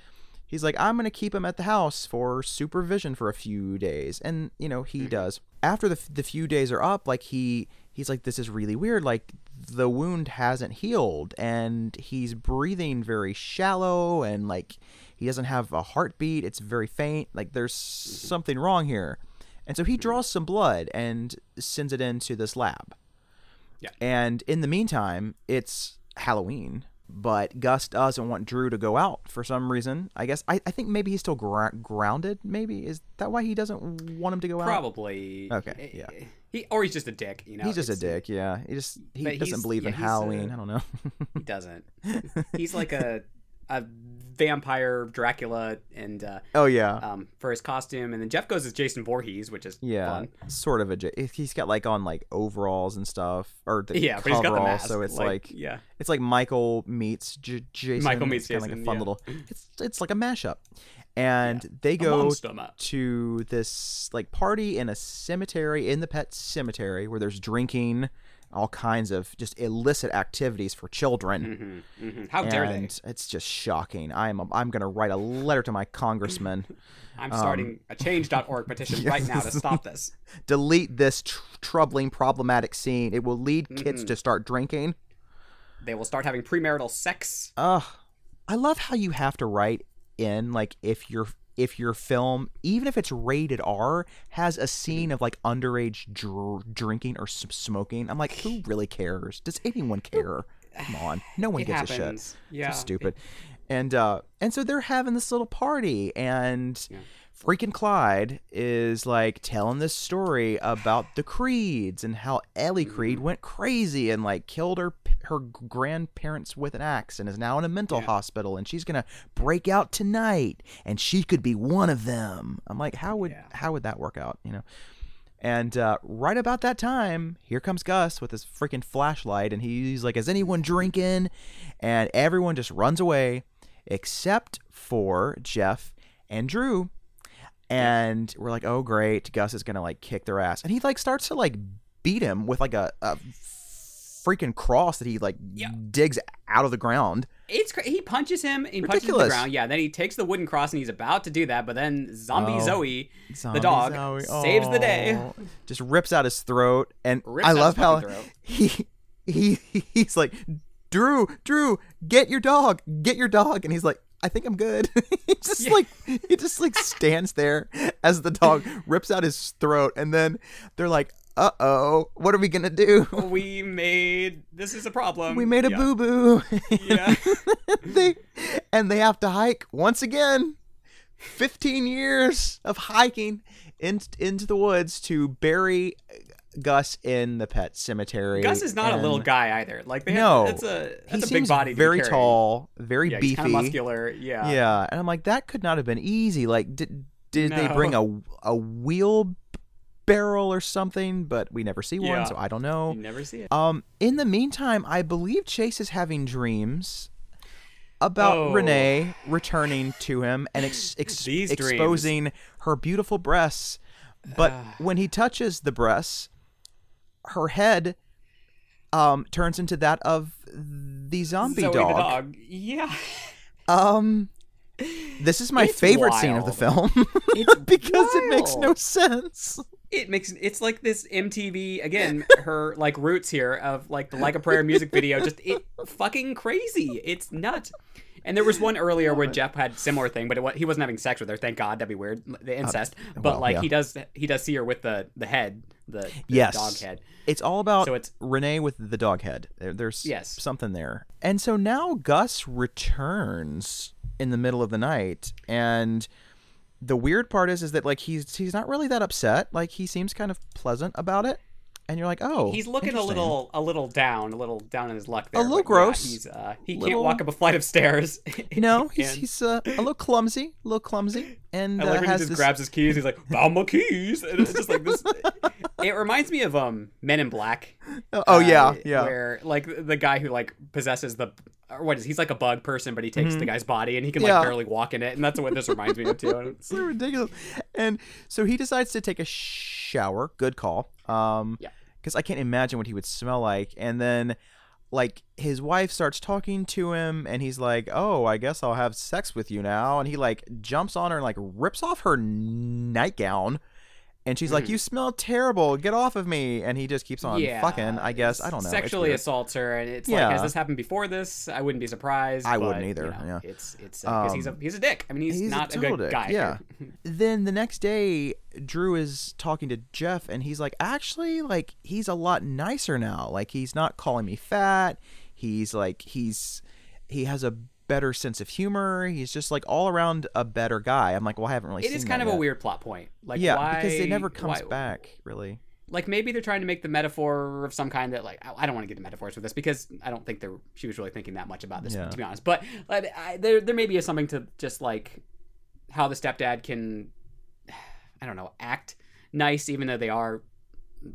he's like, "I'm gonna keep him at the house for supervision for a few days," and you know he mm-hmm. does. After the the few days are up, like he he's like, "This is really weird. Like the wound hasn't healed, and he's breathing very shallow, and like he doesn't have a heartbeat. It's very faint. Like there's mm-hmm. something wrong here." And so he mm-hmm. draws some blood and sends it into this lab. Yeah. And in the meantime, it's Halloween, but Gus doesn't want Drew to go out for some reason. I guess I, I think maybe he's still gr- grounded. Maybe is that why he doesn't want him to go out? Probably. Okay, eh, yeah. He or he's just a dick. You know. He's just a dick. Yeah, he just he doesn't believe in yeah, he's, Halloween. I don't know. He doesn't. He's like a a vampire Dracula, and uh, oh yeah, um, for his costume, and then Jeff goes as Jason Voorhees, which is yeah, fun. sort of a. j- He's got like on like overalls and stuff, or the Yeah, but he's got the mask. So it's like, yeah, it's like Michael meets J- Jason. Michael meets it's kinda like a fun yeah. little. It's it's like a mashup, and they go to this like party in a cemetery in the pet cemetery where there's drinking, all kinds of just illicit activities for children. hmm How dare they? it's just shocking. I'm I'm gonna write a letter to my congressman. I'm um, starting a change.org petition right now to stop this. Delete this tr- troubling, problematic scene. It will lead kids to start drinking. They will start having premarital sex. Ugh. I love how you have to write in like if your if your film, even if it's rated R, has a scene of like underage dr- drinking or s- smoking. I'm like, who really cares? Does anyone care? Come on, no one It gives a shit. happens. Yeah. so stupid. And uh and so they're having this little party and freaking Clyde is like telling this story about the Creeds and how Ellie Creed Mm-hmm. went crazy and like killed her her grandparents with an axe and is now in a mental hospital and she's gonna break out tonight and she could be one of them. I'm like, how would Yeah. how would that work out? You know. And uh, right about that time, here comes Gus with his freaking flashlight, and he's like, "Is anyone drinking?" And everyone just runs away, except for Jeff and Drew. And we're like, "Oh, great! Gus is gonna like kick their ass." And he like starts to like beat him with like a, a freaking cross that he like Yeah. digs out of the ground. It's cra- he punches him. He punches him the ground. Yeah. Then he takes the wooden cross and he's about to do that, but then zombie Oh. Zoe, Zombie the dog, Zoe. saves the day. Oh. Just rips out his throat, and Rips I love how he he he's like, Drew, Drew, get your dog, get your dog, and he's like, I think I'm good. he just Yeah. like he just like stands there as the dog rips out his throat, and then they're like, Uh oh, what are we gonna do? We made this is a problem. We made a Yeah. boo boo. Yeah. they and they have to hike once again. 15 years of hiking in, into the woods to bury Gus in the pet cemetery. Gus is not a little guy either. Like they No. have, that's a He that's a seems big body. very tall, very Yeah, beefy. kind of muscular. Yeah. Yeah, and I'm like, that could not have been easy. Like, did did they bring a a wheel barrel or something? But we never see one, so I don't know. You never see it. Um, in the meantime, I believe Chase is having dreams about Oh. Renee returning to him and ex- ex- These dreams. exposing her beautiful breasts. But Ah. when he touches the breasts, her head um turns into that of the zombie Zoe dog. the dog. Yeah. Um, this is my It's favorite scene of the film It's because it makes no sense. It makes it's like this MTV again. her like roots here of like the Like a Prayer music video. Just it fucking crazy. It's nuts. And there was one earlier where Jeff had similar thing, but it, he wasn't having sex with her. Thank God, that'd be weird. The incest, but well, like yeah. he does, he does see her with the the head, the, the Yes. dog head. It's all about So it's- Renee with the dog head. There, there's Yes. something there. And so now Gus returns in the middle of the night and the weird part is is that like he's he's not really that upset. Like he seems kind of pleasant about it. And you're like, oh, He's looking a little, a little down, a little down in his luck. There, little but yeah, gross. he's uh, he can't walk up a flight of stairs. No, he's And he's uh, a little clumsy, a little clumsy, and I uh, like when he just this. grabs his keys. He's like, "Found my keys," and it's just like this. it reminds me of um Men in Black. oh yeah, uh, yeah. Where like the guy who like possesses the or what is he's like a bug person, but he takes the guy's body and he can like Mm-hmm. Yeah. barely walk in it, and that's what this reminds me of too. It's- so ridiculous. And so he decides to take a shower. Good call. Um, Yeah. Because I can't imagine what he would smell like. And then, like, his wife starts talking to him, and he's like, "Oh, I guess I'll have sex with you now." And he like jumps on her and like rips off her nightgown. And she's like, "You smell terrible. Get off of me!" And he just keeps on Mm-hmm. yeah, fucking. I guess I don't know. Sexually assaults her, and it's Yeah. like, has this happened before this? I wouldn't be surprised. I but, wouldn't either, you know, yeah. it's it's because he's a he's a dick. I mean, he's, He's not a a, good dick, guy. Yeah. then the next day, Drew is talking to Jeff, and he's like, actually, like he's a lot nicer now. Like he's not calling me fat. He's like he's he has a better sense of humor. He's just like all around a better guy. I'm like, well, I haven't really. It is kind of a weird plot point. Like, yeah, why, because it never comes why- back really. like maybe they're trying to make the metaphor of some kind that like I, I don't want to get into metaphors with this because I don't think they're she was really thinking that much about this Yeah. to be honest. But like, I, there there maybe is something to just like how the stepdad can I don't know act nice even though they are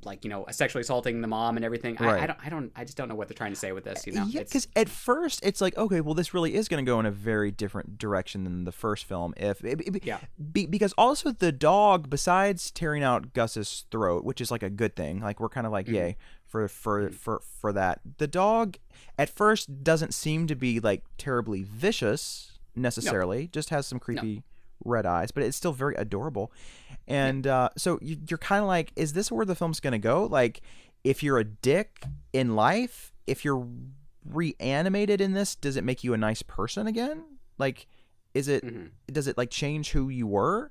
like you know sexually assaulting the mom and everything. I, I don't I don't I just don't know what they're trying to say with this. You know, yeah, because at first it's like, okay, well, this really is going to go in a very different direction than the first film. If it, it- Yeah. be, because also the dog, besides tearing out Gus's throat, which is like a good thing, like we're kind of like, mm-hmm. yay for for mm-hmm. for for that. The dog at first doesn't seem to be like terribly vicious necessarily. Just has some creepy red eyes, but it's still very adorable. And uh, so you, you're kind of like, is this where the film's going to go? Like, if you're a dick in life, if you're reanimated in this, does it make you a nice person again? Like, is it Mhm. does it like change who you were?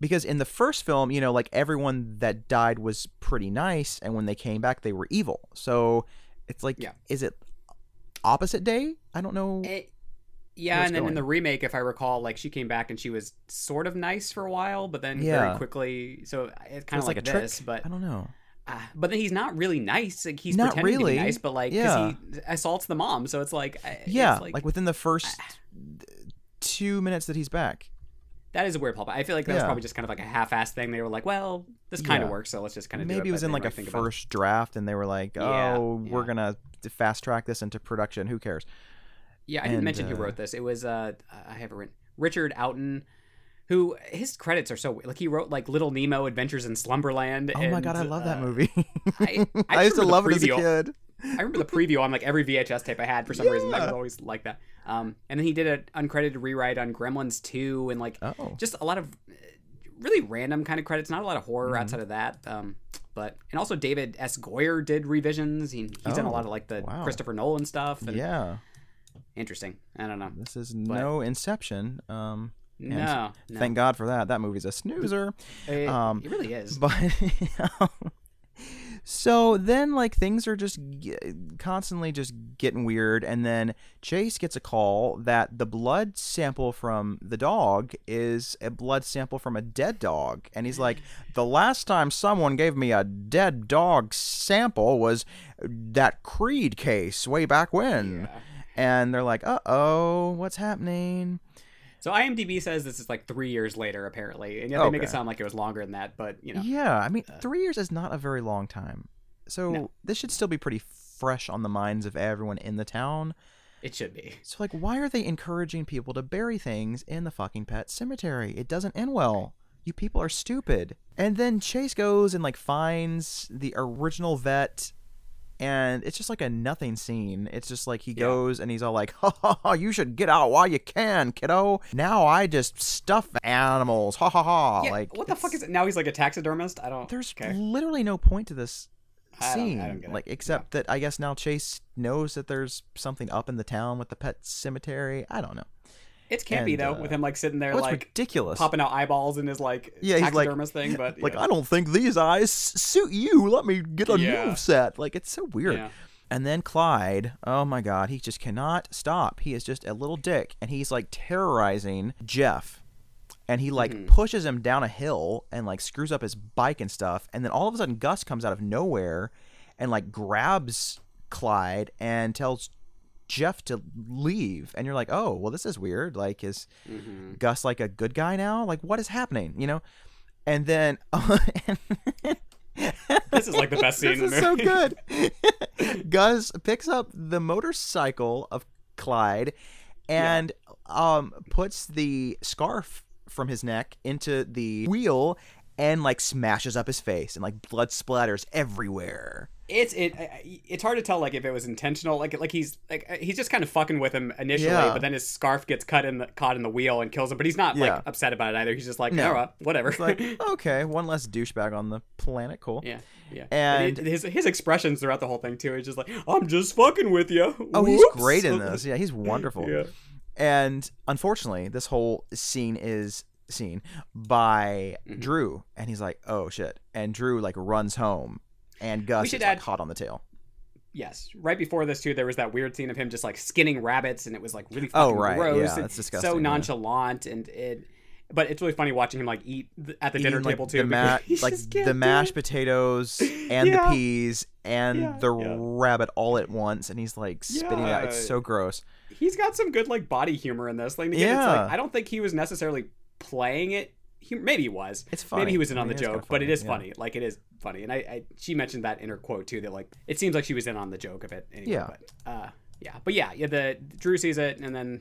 Because in the first film, you know, like everyone that died was pretty nice, and when they came back, they were evil. So it's like, Yeah. is it opposite day? I don't know. It- yeah, and then in the remake, if I recall, like she came back and she was sort of nice for a while, but then Yeah. very quickly. So it's kind of like like, a trick. this, but I don't know. Uh, but then he's not really nice. Like he's Not pretending really. to be nice, but like Yeah. he assaults the mom. So it's like uh, Yeah, it's like, within the first two minutes that he's back. that is a weird plot. I feel like that was Yeah. probably just kind of like a half-ass thing. They were like, well, this kind of Yeah. works, so let's just kind of do Maybe it was in like a didn't really think about it. first draft, and they were like, "Oh, we're gonna fast track this into production. Who cares?" Yeah, I didn't and, mention who uh, wrote this. It was uh, I have it written Richard Outten, Who his credits are so like he wrote like Little Nemo Adventures in Slumberland. Oh my god, I love that uh, movie. I- I I used to love it as a kid. I remember the preview on like every VHS tape I had for some reason. That Yeah. was always like that. Um, and then he did an uncredited rewrite on Gremlins 2 and like Oh. just a lot of uh, really random kind of credits. Not a lot of horror Mm-hmm. outside of that. Um, but and also David S. Goyer did revisions. He, he's done a Oh, lot of like the wow. Christopher Nolan stuff. And Yeah, Interesting. I don't know. this is no Inception. Um, No, no. thank God for that. That movie's a snoozer. It, um, it really is. But so then, like things are just g- constantly just getting weird, and then Chase gets a call that the blood sample from the dog is a blood sample from a dead dog, and he's like, "The last time someone gave me a dead dog sample was that Creed case way back when." Yeah. And they're like, "Uh oh, what's happening?" So IMDb says this is like three years later, apparently, and yeah, they make it sound like it was longer than that. But you know, Yeah, I mean, three years is not a very long time. So No. this should still be pretty fresh on the minds of everyone in the town. it should be. So, like, why are they encouraging people to bury things in the fucking pet cemetery? It doesn't end well. You people are stupid. And then Chase goes and, like, finds the original vet. And it's just like a nothing scene. It's just like he Yeah. goes and he's all like, ha ha ha, you should get out while you can, kiddo. Now I just stuff animals. Ha ha ha. Yeah, like, what the fuck is it? Now he's like a taxidermist. I don't. there's okay. literally no point to this I don't- I scene don't like except that i guess now chase knows that there's something up in the town with the pet cemetery i don't know It's campy and, though, uh, with him like sitting there, it's like ridiculous popping out eyeballs in his like Yeah, he's like- thing. But like i don't think these eyes suit you let me get a Yeah. move set like it's so weird Yeah. and then clyde oh my god he just cannot stop he is just a little dick and he's like terrorizing jeff and he like Mhm. pushes him down a hill and like screws up his bike and stuff and then all of a sudden gus comes out of nowhere and like grabs clyde and tells jeff to leave and you're like oh well this is weird. Like is Mhm. gus like a good guy now? Like what is happening? You know? And then This is like the best scene in this is so good. Gus picks up the motorcycle of clyde and um puts the scarf from his neck into the wheel and like smashes up his face and like blood splatters everywhere It's it. It's hard to tell like if it was intentional. Like like he's like uh, he's just kind of fucking with him initially, Yeah. but then his scarf gets cut in the caught in the wheel and kills him. But he's not Yeah. like upset about it either. He's just like, No. right, whatever. it's like okay one less douchebag on the planet cool yeah, yeah. And- it- his his expressions throughout the whole thing too. Is just like, I'm just fucking with you. oh he's great in this yeah he's wonderful Yeah. And unfortunately, this whole scene is seen by Mm-hmm. Drew, and he's like, "Oh shit!" And Drew like runs home, and Gus is like hot on the tail. Yes. Right before this too, there was that weird scene of him just like skinning rabbits, and it was like really Oh, fucking right. gross. Yeah, that's disgusting, So yeah. nonchalant, and it. But it's really funny watching him like eat at the dinner Eating, like, table too. the ma- like the mashed potatoes and Yeah. the peas and Yeah, the yeah. rabbit all at once, and he's like spitting it out. It's so gross. he's got some good like body humor in this. Like again, it's Yeah. like I don't think he was necessarily playing it. He, maybe he was. It's funny. Maybe he was in I on the joke, but it is funny, yeah. funny. Like it is funny, and I, I she mentioned that in her quote too. That like it seems like she was in on the joke of it. Anyway, Yeah. But uh, yeah, but yeah, yeah. The Drew sees it, and then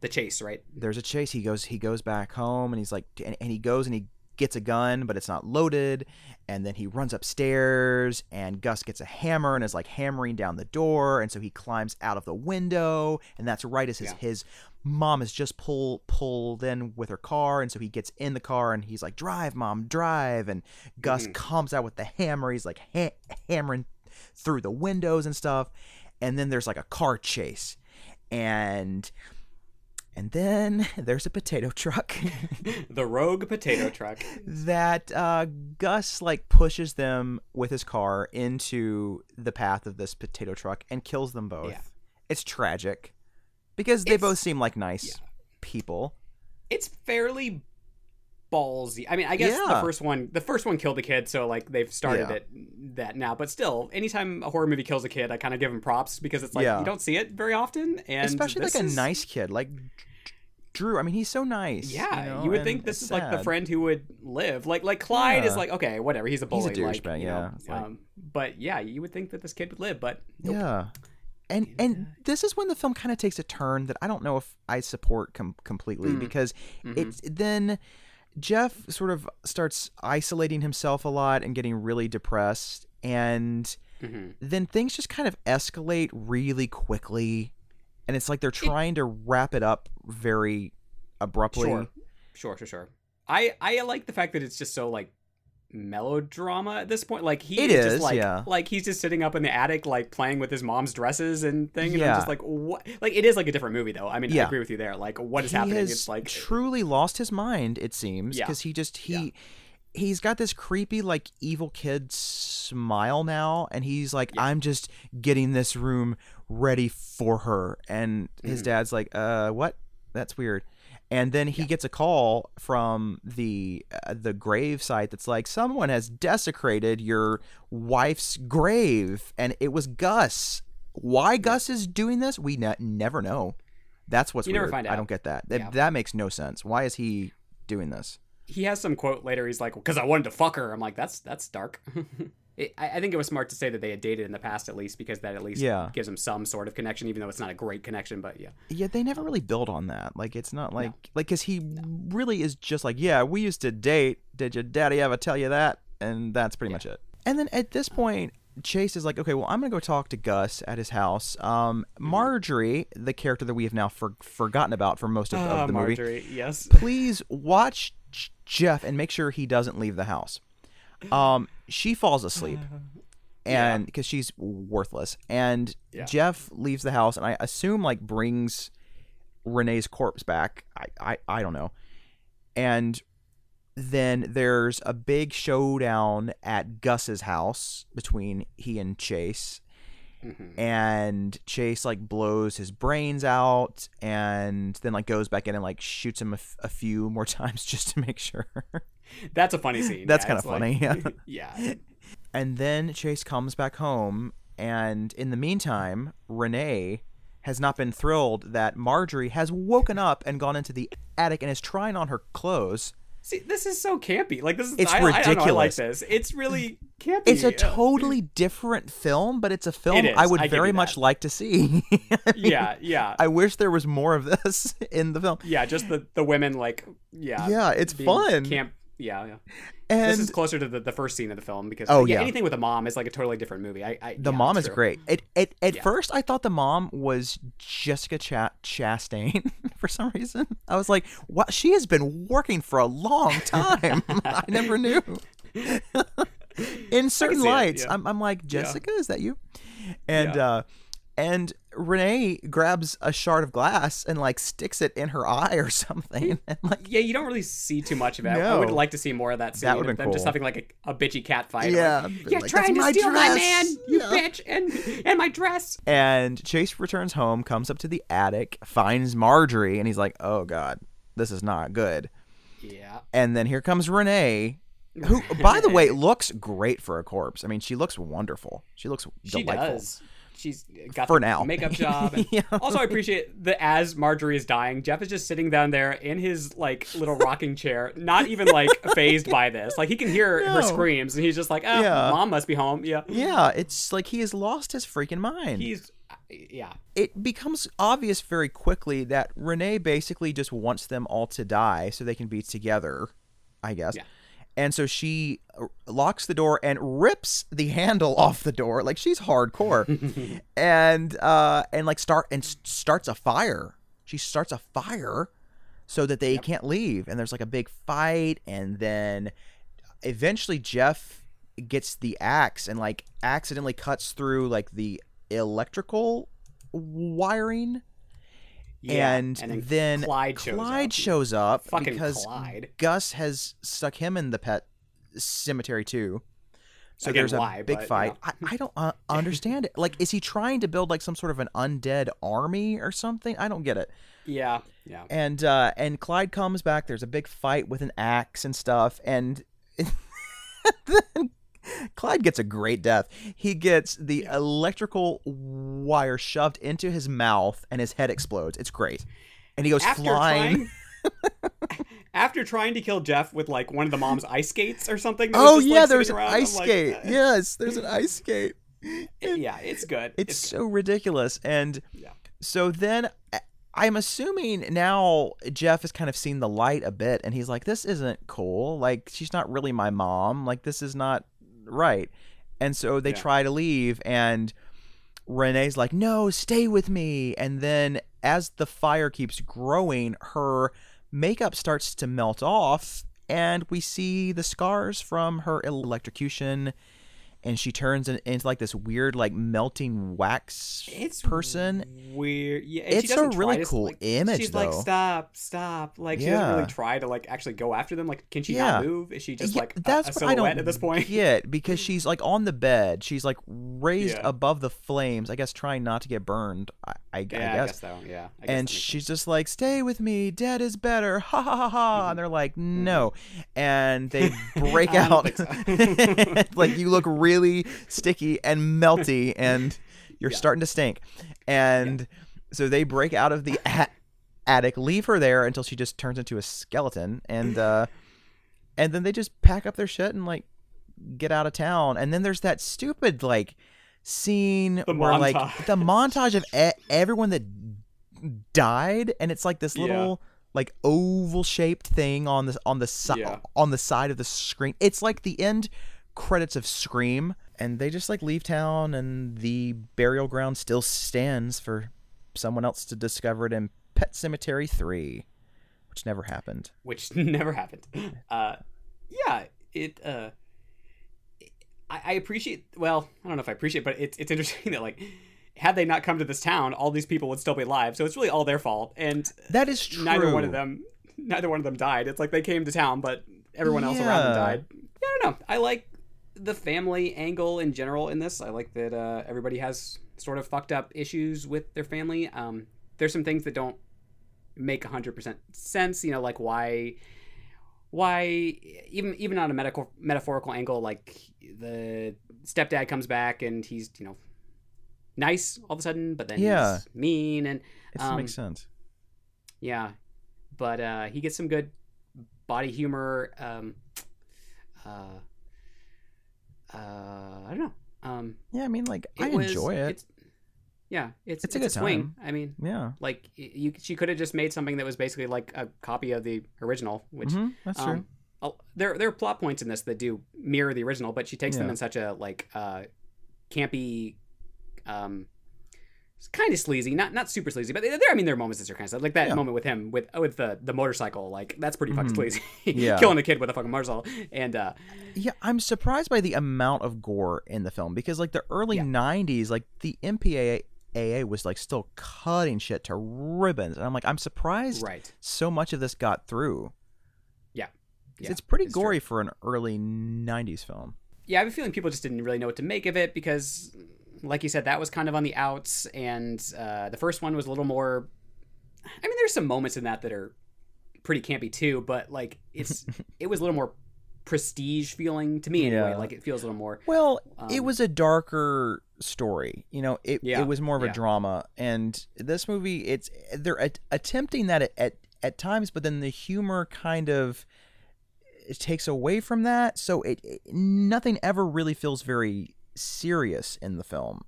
the chase, right? there's a chase. He goes he goes back home and he's like and, and he goes and he gets a gun, but it's not loaded. And then he runs upstairs and Gus gets a hammer and is like hammering down the door. And so he climbs out of the window. And that's right as his Yeah. his mom is just pull pulled in with her car. And so he gets in the car and he's like, Drive, mom, drive. And Gus Mhm. comes out with the hammer. He's like ha- hammering through the windows and stuff. And then there's like a car chase. And and then there's a potato truck the rogue potato truck. that uh, Gus like pushes them with his car into the path of this potato truck and kills them both. Yeah. It's tragic because they It's- both seem like nice yeah. people. It's fairly ballsy. I mean, I guess the first one, the first one killed the kid, so like they've started Yeah. it that now. But still, anytime a horror movie kills a kid, I kind of give them props because it's like Yeah. you don't see it very often, and Especially like a is- nice kid like Drew. I mean, he's so nice. Yeah, you, know, you would and think this it's is like the friend who would live. Like like Clyde is like okay, whatever, he's a He's a bully. like, douchebag, you yeah, know, like- um, but yeah, you would think that this kid would live, but nope. Yeah. And and this is when the film kind of takes a turn that I don't know if I support com- completely Mm. because Mhm. it's then Jeff sort of starts isolating himself a lot and getting really depressed and Mhm. then things just kind of escalate really quickly and it's like they're trying to wrap it up very abruptly. Sure, sure, sure, sure. I I like the fact that it's just so like melodrama at this point. Like he It is, just like yeah. like he's just sitting up in the attic like playing with his mom's dresses and thing. And I'm Yeah. just like what? Like it is like a different movie though. I mean, I Yeah. agree with you there. Like what is he happening? It's like truly lost his mind it seems Yeah. because he just he Yeah. he's got this creepy like evil kid smile now and he's like Yeah. i'm just getting this room ready for her and his Mhm. dad's like uh what that's weird and then he gets a call from the uh, the grave site that's like someone has desecrated your wife's grave. And it was gus. Why gus is doing this we ne- never know. That's what's You weird. never find i don't get that. That, Yeah. that makes no sense. Why is he doing this? He has some quote later. He's like, "Because I wanted to fuck her." I'm like, "That's that's dark." it, I, I think it was smart to say that they had dated in the past, at least, because that at least Yeah. gives them some sort of connection, even though it's not a great connection. But yeah, Yeah, they never really build on that. Like, it's not like like because he really is just like, yeah, we used to date. Did your daddy ever tell you that? And that's pretty much it. And then at this point, Chase is like, okay, well, I'm gonna go talk to Gus at his house. Um, Mm-hmm. Marjorie, the character that we have now for, forgotten about for most of, of Ah, the movie, yes. please watch Jeff and make sure he doesn't leave the house. Um, she falls asleep, and because she's worthless, and Yeah. Jeff leaves the house, and I assume like brings Renee's corpse back. I I, I don't know, and then there's a big showdown at Gus's house between he and Chase. Mm-hmm. and Chase like blows his brains out and then like goes back in and like shoots him a, f- a few more times just to make sure. That's a funny scene. That's yeah, it's like- funny, yeah. yeah. and then Chase comes back home and in the meantime, Renee has not been thrilled that Marjorie has woken up and gone into the attic and is trying on her clothes. See, this is so campy. Like this is It's I, I don't know, I like this. It's really campy. It's a totally different film, but it's a film It. I would I very much like to see. I mean, yeah, yeah, I wish there was more of this in the film. yeah. Just the the women like yeah. Yeah, it's fun. Camp. Yeah, yeah. And this is closer to the, the first scene of the film because Oh, yeah, yeah. anything with a mom is like a totally different movie. I, I the yeah, mom is true. great. It, it, at Yeah. first, I thought the mom was Jessica Cha- Chastain for some reason. I was like, "What? She has been working for a long time. I never knew." In certain it, lights, yeah. I'm, I'm like, Jessica, is that you? And uh, and Renee grabs a shard of glass and like sticks it in her eye or something, mm, and like, Yeah, you don't really see too much of it. I No. would like to see more of that scene. That would've of been them just cool. having like a, a bitchy cat fight. Yeah, like, you're like, trying to my steal my man, you Yeah. bitch, and and my dress. And Chase returns home, comes up to the attic, finds Marjorie, and he's like, "Oh God, this is not good." Yeah, And then here comes Renee, who, by the way, looks great for a corpse. I mean, she looks wonderful. She looks she delightful. does. She's got For the now. makeup job. Yeah. Also, I appreciate that as Marjorie is dying, Jeff is just sitting down there in his like little rocking chair, not even like phased by this. Like he can hear No. her screams, and he's just like, "Oh, Yeah. mom must be home." Yeah, Yeah, it's like he has lost his freaking mind. he's yeah. it becomes obvious very quickly that Renee basically just wants them all to die so they can be together, I guess. Yeah. And so she uh, locks the door and rips the handle off the door. Like she's hardcore. and uh and like start and starts a fire. She starts a fire so that they can't leave. And there's like a big fight. And then eventually Jeff gets the axe and like accidentally cuts through like the electrical wiring Yeah, and, and then, Clyde shows Clyde up. shows up Fucking because Clyde. Gus has stuck him in the pet cemetery too. So Again, there's a why, big but, you fight. know. I, I don't uh, understand it. Like, is he trying to build like some sort of an undead army or something? I don't get it. Yeah, yeah. And uh, and Clyde comes back. There's a big fight with an axe and stuff. And then Clyde gets a great death. He gets the electrical wire shoved into his mouth, and his head explodes. It's great. And he goes after flying. trying after trying to kill Jeff with like one of the mom's ice skates or something. Oh yeah, like, there's an around, ice I'm skate. uh, yes, there's an ice skate. yeah, it's good. It's so ridiculous. And Yeah. so then I'm assuming now Jeff has kind of seen the light a bit and he's like, this isn't cool. Like, she's not really my mom. Like, this is not right. And so they Yeah. try to leave and Renee's like, no, stay with me. And then as the fire keeps growing, her makeup starts to melt off and we see the scars from her electrocution and she turns in, into like this weird like melting wax It's person weird. Yeah, It's a really to, cool like, image, She's like, stop, stop. Like she doesn't really try to like actually go after them. Like, can she Yeah. not move? Is she just Yeah, like a- that's a, I silhouette don't at this point? get because she's like on the bed she's like raised Yeah. above the flames i guess trying not to get burned i, I, I guess, I so. Yeah, I guess and she's sense. just like stay with me dead is better ha ha ha ha Mm-hmm. and they're like no and they break I out so. like you look really sticky and melty and you're Yeah. starting to stink and so they break out of the a- attic leave her there until she just turns into a skeleton and uh and then they just pack up their shit and like get out of town and then there's that stupid like scene The where like the montage of e- everyone that died and it's like this Yeah. little like oval shaped thing on the on the side Yeah. on the side of the screen it's like the end credits of scream and they just like leave town and the burial ground still stands for someone else to discover it in Pet Sematary 3 which never happened which never happened. Uh, yeah, it. Uh, I, I appreciate. Well, I don't know if I appreciate, but it's it's interesting that like, had they not come to this town, all these people would still be alive. So it's really all their fault, and that is true neither one of them, neither one of them died. It's like they came to town, but everyone else around them died. Yeah, I don't know. I like the family angle in general in this. I like that uh, everybody has sort of fucked up issues with their family. Um, there's some things that don't make 100% sense, you know, like why why even even on a medical metaphorical angle like the stepdad comes back and he's, you know, nice all of a sudden, but then Yeah. he's mean and It um, makes sense. yeah, but uh, he gets some good body humor. Um, uh, uh, I don't know. Um, Yeah, I mean, like I was- enjoy it. It's, yeah, it's It's a it's good swing. time. I mean, yeah, like you, she could have just made something that was basically like a copy of the original, which hmm that's true. um, oh, there there are plot points in this that do mirror the original, but she takes them in such a like uh, campy, um, kind of sleazy, not not super sleazy, but there I mean there are moments that are kind of sleazy. like that Yeah. moment with him with with the the motorcycle, like that's pretty fucking Mhm. sleazy, Yeah. killing a kid with a fucking motorcycle, and uh, Yeah, I'm surprised by the amount of gore in the film because like the early Yeah. 90s, like the MPAA was like still cutting shit to ribbons, and I'm like, I'm surprised right, so much of this got through. yeah, yeah, it's pretty it's true. gory for an early 90s film. yeah, I have a feeling people just didn't really know what to make of it because, like you said, that was kind of on the outs, and uh, the first one was a little more. I mean, there's some moments in that that are pretty campy too, but like it's it was a little more prestige feeling to me anyway. Yeah. Like it feels a little more. Well, it Um, was a darker story. You know, it Yeah, it was more of a drama, and this movie, it's they're at, attempting that at, at at times, but then the humor kind of it takes away from that. So it, it nothing ever really feels very serious in the film.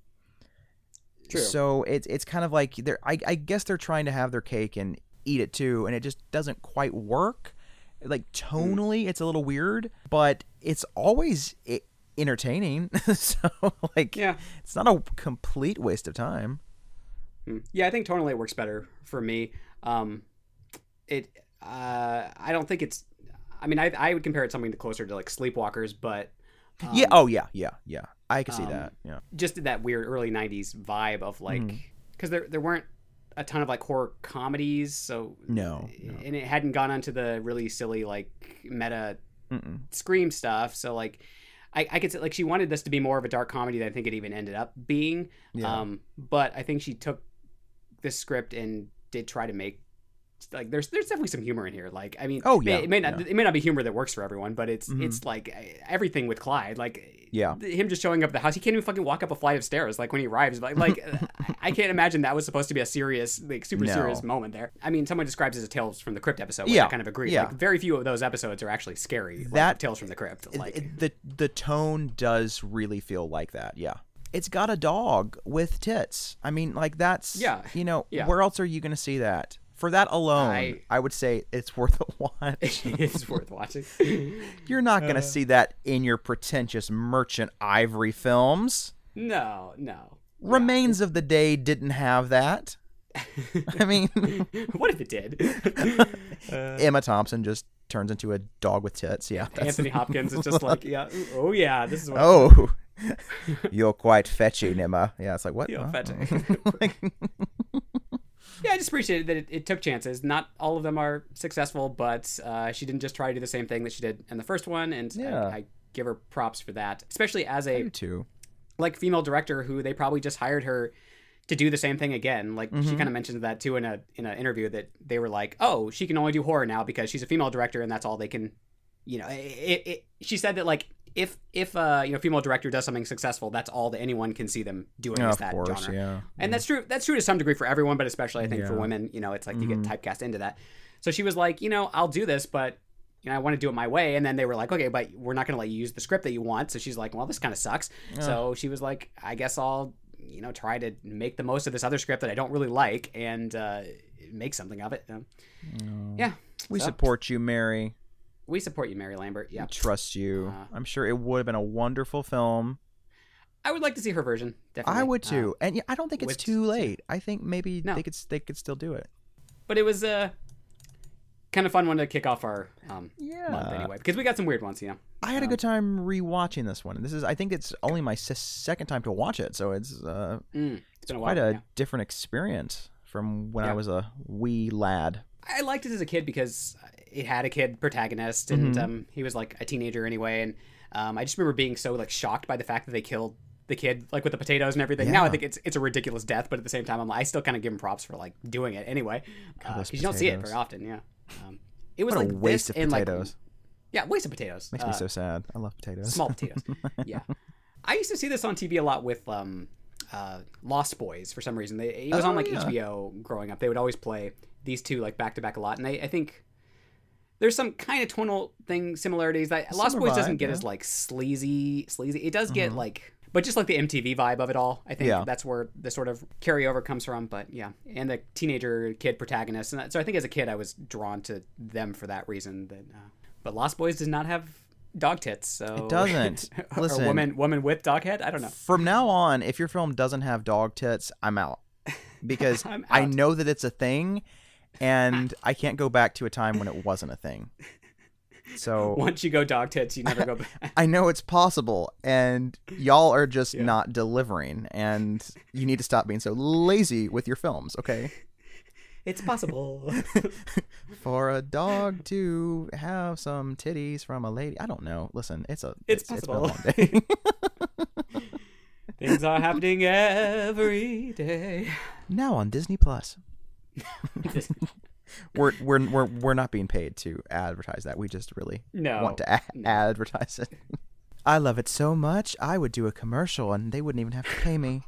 True. So it's it's kind of like they're I, I guess they're trying to have their cake and eat it too, and it just doesn't quite work. Like tonally, it's a little weird, but it's always entertaining. so like, Yeah. it's not a complete waste of time. Mm. Yeah, I think tonally it works better for me. Um, it, uh, I don't think it's. I mean, I, I would compare it something closer to like Sleepwalkers, but um, yeah. Oh yeah. Yeah. Yeah. I can see um, that. Yeah. just did that weird early '90s vibe of like because there there weren't a ton of like horror comedies, so No, no. and it hadn't gone onto the really silly like meta Mm-mm. scream stuff. So like, I, I could say like she wanted this to be more of a dark comedy than I think it even ended up being. Yeah. Um, but I think she took this script and did try to make like there's there's definitely some humor in here. Like I mean, Oh, it- yeah, it may not yeah. it may not be humor that works for everyone, but it's Mhm. it's like eh, everything with Clyde. Like Yeah. him just showing up at the house, he can't even fucking walk up a flight of stairs. Like when he arrives, like like I- can't imagine that was supposed to be a serious like super No. serious moment there. I mean, someone describes it as a Tales from the Crypt episode. Which Yeah, I kind of agree. yeah. Like very few of those episodes are actually scary. like That- Tales from the Crypt. Like It- the the tone does really feel like that. Yeah. It's got a dog with tits. I mean, like that's Yeah. You know, Yeah. where else are you going to see that? For that alone, I- I, would say it's worth a watch. it's worth watching. You're not Uh. going to see that in your pretentious merchant ivory films. No, no. Remains of the Day didn't have that. I mean, what if it did? Emma Thompson just turns into a dog with tits. Yeah. that's- Anthony Hopkins is just like, yeah, oh yeah, this is what. Oh, you're quite fetching, Emma. Yeah, it's like what? You're Oh. fetching. Like- Yeah, I just appreciated that it, it took chances. Not all of them are successful, but uh, she didn't just try to do the same thing that she did in the first one, and Yeah. I, I give her props for that. Especially as a too. like female director who they probably just hired her to do the same thing again. Like she Mhm. kind of mentioned that too in a in an interview that they were like, "Oh, she can only do horror now because she's a female director and that's all they can." You know, it, it, she said that like if if uh you know female director does something successful, that's all that anyone can see them doing is of that course, genre. yeah. And that's true. That's true to some degree for everyone, but especially I think for women. You know, it's like you get Mhm. typecast into that. So she was like, you know, I'll do this, but you know, I want to do it my way. And then they were like, okay, but we're not going to let you use the script that you want. So she's like, well, this kind of sucks. So she was like, I guess I'll you know try to make the most of this other script that I don't really like and uh, make something of it. Um, yeah, We So, support you, Mary. We support you, Mary Lambert. Yeah, trust you. Uh, I'm sure it would have been a wonderful film. I would like to see her version. Definitely, I would Uh, too. and yeah, I don't think it's too late. I think maybe No. they could they could still do it. but it was a kind of fun one to kick off our um, Yeah. month anyway because we got some weird ones. You know. I had a Um, good time rewatching this one. This is I think it's only my s- second time to watch it, so it's uh, Mm, it's a quite a yeah. different experience from when I was a wee lad. I liked it as a kid because it had a kid protagonist, and Mhm. um, he was like a teenager anyway. And um, I just remember being so like shocked by the fact that they killed the kid like with the potatoes and everything. Now I think it's it's a ridiculous death, but at the same time, I'm like, I still kind of give him props for like doing it anyway because those you don't see it very often. Yeah, um, it was like a waste this of and, like, potatoes. yeah, waste of potatoes. Makes Uh, me so sad. I love potatoes. small potatoes. yeah, I used to see this on TV a lot with um, uh, Lost Boys for some reason. They, it was Oh, on like yeah. HBO growing up. They would always play these two like back to back a lot, and I, I think there's some kind of tonal thing similarities that Lost Boys doesn't get yeah. as like sleazy, sleazy. It does get like. But just like the MTV vibe of it all, I think Yeah. that's where the sort of carryover comes from. But yeah, and the teenager kid protagonist, and that, so I think as a kid I was drawn to them for that reason. That, uh, but Lost Boys does not have dog tits, so It doesn't. Listen. woman woman with dog head. I don't know. From now on, if your film doesn't have dog tits, I'm out because I'm I know that it's a thing, and I can't go back to a time when it wasn't a thing. So Once you go dog tits, you never go back. I know it's possible, and y'all are just Yeah. not delivering, and you need to stop being so lazy with your films, okay? it's possible. For a dog to have some titties from a lady, I don't know. Listen, it's a It's it's possible. long day. Things are happening every day. now on Disney Plus. we're we're we're we're not being paid to advertise that. We just really No, want to a- no. advertise it. I love it so much. I would do a commercial and they wouldn't even have to pay me.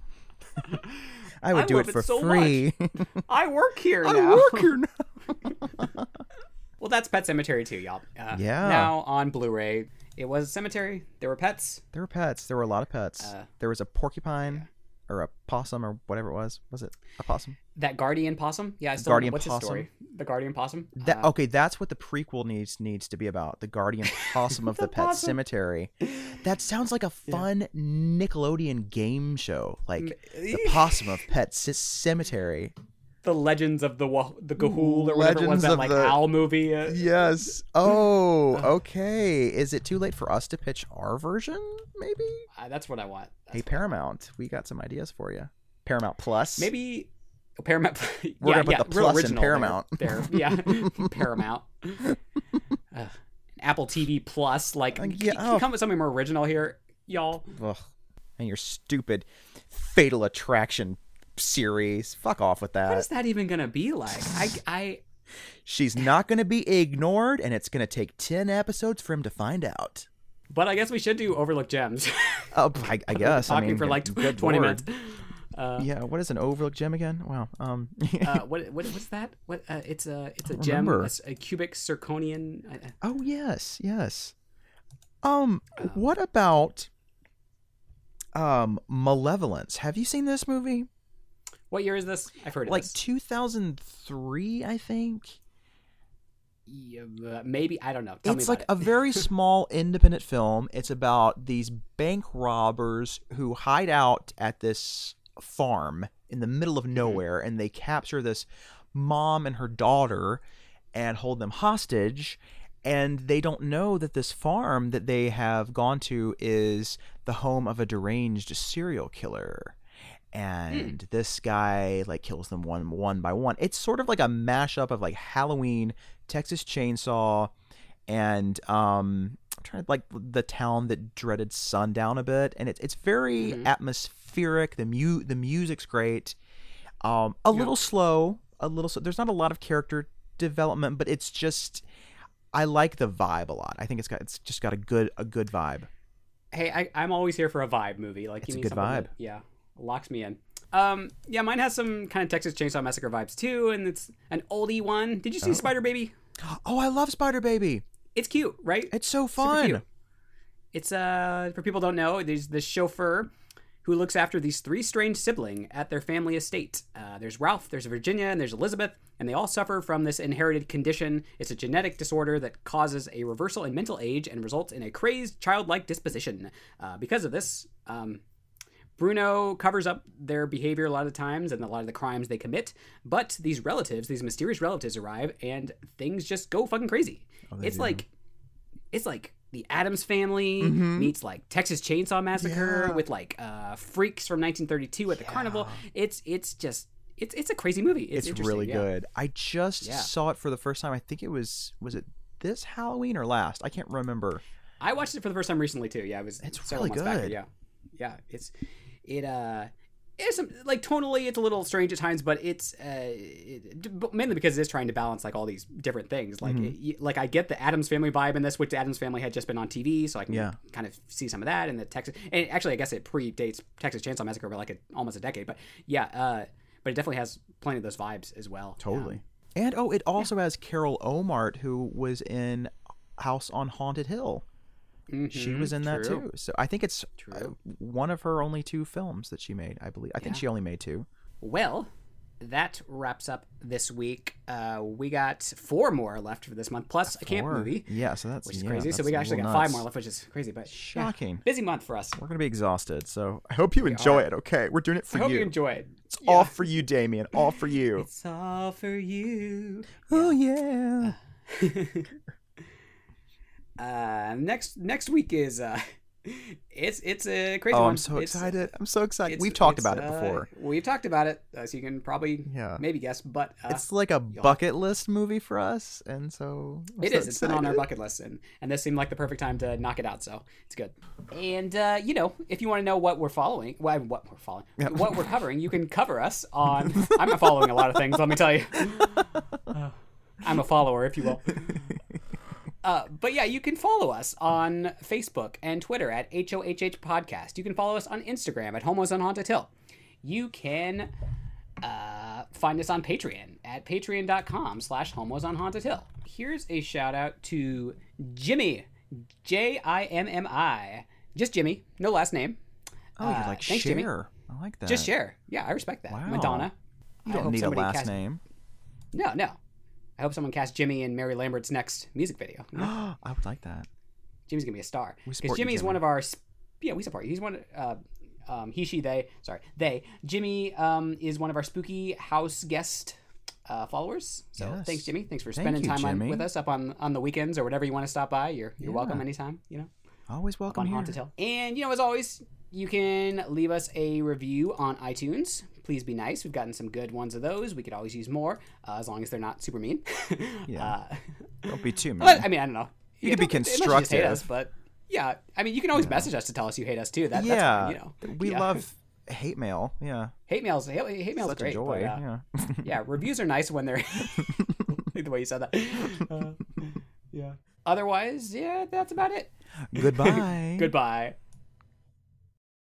I would I do it it for so free. I work here I now. work here now. Well, that's Pet Sematary too, y'all. Uh, Yeah. Now on Blu-ray, it was a cemetery. There were pets. There were pets. There were a lot of pets. Uh, there was a porcupine or a possum or whatever it was. Was it a possum? That guardian possum. Yeah, I still Guardian What's his possum? story? The guardian possum. That Uh, okay, that's what the prequel needs needs to be about. The guardian possum of the, The pet possum. cemetery. That sounds like a fun Nickelodeon game show. Like the possum of pet C- cemetery. The Legends of the Wa- the Ga'Hoole or whatever it was that of like the- owl movie. Uh, Yes. Oh, okay. Is it too late for us to pitch our version? Maybe. uh, that's what I want. That's Hey what- Paramount, we got some ideas for you. Paramount Plus. Maybe oh, Paramount. We're gonna put yeah, the real plus in original there- Paramount. There, yeah, Paramount. Uh, Apple TV Plus, like, Uh, can, yeah, can you oh. come with something more original here, y'all? Ugh. And your stupid Fatal Attraction series. Fuck off with that. What is that even gonna be like? I, I, She's not to be ignored, and it's to take 10 episodes for him to find out. but I guess we should do Overlook Gems. Oh, I, I guess. I Talking mean, for like tw- twenty minutes. Uh, Yeah, what is an overlook gem again? Wow. Um, uh, what, what, what's that? What? Uh, it's a, it's a gem, a, a cubic zirconian. Uh, uh, oh yes, yes. Um, Uh, what about um Malevolence? Have you seen this movie? What year is this? I've heard Like this. 2003, I think. Yeah, maybe I don't know. Tell it's like it. a very small independent film. It's about these bank robbers who hide out at this farm in the middle Mm-hmm. of nowhere and they capture this mom and her daughter and hold them hostage and they don't know that this farm that they have gone to is the home of a deranged serial killer and this guy like kills them one one by one it's sort of like a mashup of like halloween texas chainsaw and um I'm trying to like the town that dreaded sundown a bit and it's it's very Mhm. atmospheric the mu the music's great um a Yeah. little slow a little so there's not a lot of character development but it's just i like the vibe a lot i think it's got it's just got a good a good vibe hey, I, I'm always here for a vibe movie. Like It's you a good vibe. that- yeah, locks me in. Um, yeah, mine has some kind of Texas Chainsaw Massacre vibes too, and it's an oldie one. Did you see Oh. Spider Baby? oh i love spider baby It's cute, right? it's so fun. It's uh for people who don't know, there's this chauffeur who looks after these three strange siblings at their family estate. Uh, there's Ralph, there's Virginia, and there's Elizabeth, and they all suffer from this inherited condition. It's a genetic disorder that causes a reversal in mental age and results in a crazed, childlike disposition. Uh, because of this, um, Bruno covers up their behavior a lot of times and a lot of the crimes they commit. But these relatives, these mysterious relatives, arrive and things just go fucking crazy. Oh, it's do. like, it's like the Addams Family Mhm. meets like Texas Chainsaw Massacre Yeah. with like uh, freaks from 1932 at the Yeah. carnival. It's it's just it's it's a crazy movie. It's, it's really yeah. good. I just saw it for the first time. I think it was was it this Halloween or last? I can't remember. I watched it for the first time recently too. Yeah, it was It's really months back. good. Yeah, yeah. It's it uh it's some, like tonally it's a little strange at times, but it's uh it, mainly because it is trying to balance like all these different things. Like Mm-hmm. it, like I get the Addams Family vibe in this, which the Addams Family had just been on TV, so I can Yeah. kind of see some of that. And the Texas and actually I guess it predates Texas Chainsaw Massacre by like a, almost a decade, but yeah. uh but it definitely has plenty of those vibes as well. Totally. And oh, it also has Carol Ohmart, who was in House on Haunted Hill. She was in that Mm-hmm. true. too. So I think it's uh, one of her only two films that she made. I believe. I think she only made two. Well, that wraps up this week. Uh, we got four more left for this month, plus a camp Or- got Yeah, so that's which is yeah, crazy. So we actually got little five more left, which is crazy. But yeah, Shocking. busy month for us. We're gonna be exhausted, so I hope you enjoy it. Okay, we're doing it I for hope you. you enjoy it. it's all for you, Damien. All for you. It's all for you. oh yeah. Uh, next next week is uh, it's it's a crazy Oh, one. I'm so It's- excited. I'm so excited. We've talked about it uh, before. We've talked about it, uh, so you can probably Yeah. maybe guess. But uh, it's like a bucket list movie for us, and so It is. It's been on our bucket list, and, and this seemed like the perfect time to knock it out. So it's good. And uh, you know, if you want to know what we're following, well, what we're following, what we're covering, you can cover us on. I'm following a lot of things. Let me tell you. Uh, I'm a follower, if you will. Uh, but yeah, you can follow us on Facebook and Twitter at HOHH Podcast. You can follow us on Instagram at Homos on Haunted Hill. You can uh, find us on Patreon at patreon.com slash homos on haunted hill. Here's a shout out to Jimmy, J I M M I. Just Jimmy, no last name. Oh, you're Uh, like thanks, Cher. Jimmy. I like that. Just Cher. Yeah, I respect that. Wow. Madonna. You I don't need a last name. No, no. I hope someone casts Jimmy in Mary Lambert's next music video. I would like that. Jimmy's gonna be a star because Jimmy's Jimmy. one of our. sp- Yeah, we support. you. He's one. Uh, um, he, she, they. Sorry, they. Jimmy um, is one of our spooky house guest uh, followers. So Yes. thanks, Jimmy. Thanks for Thank spending you, time on, with us up on on the weekends or whatever you want to stop by. You're you're Yeah. welcome anytime. You know, Always welcome on here. Haunted Hill. And you know, as always, you can leave us a review on iTunes. Please be nice. We've gotten some good ones of those. We could always use more, uh, as long as they're not super mean. Yeah. Uh, Don't be too mean. I mean, I don't know. You could be you hate us, but yeah, I mean, you can always message us to tell us you hate us too. That, yeah, you know. we Yeah. love hate mail. Yeah, hate mails. Hate, hate mails such great. joy. but, uh, yeah. yeah, reviews are nice when they're like the way you said that. Uh, yeah. Otherwise, yeah, that's about it. Goodbye. Goodbye.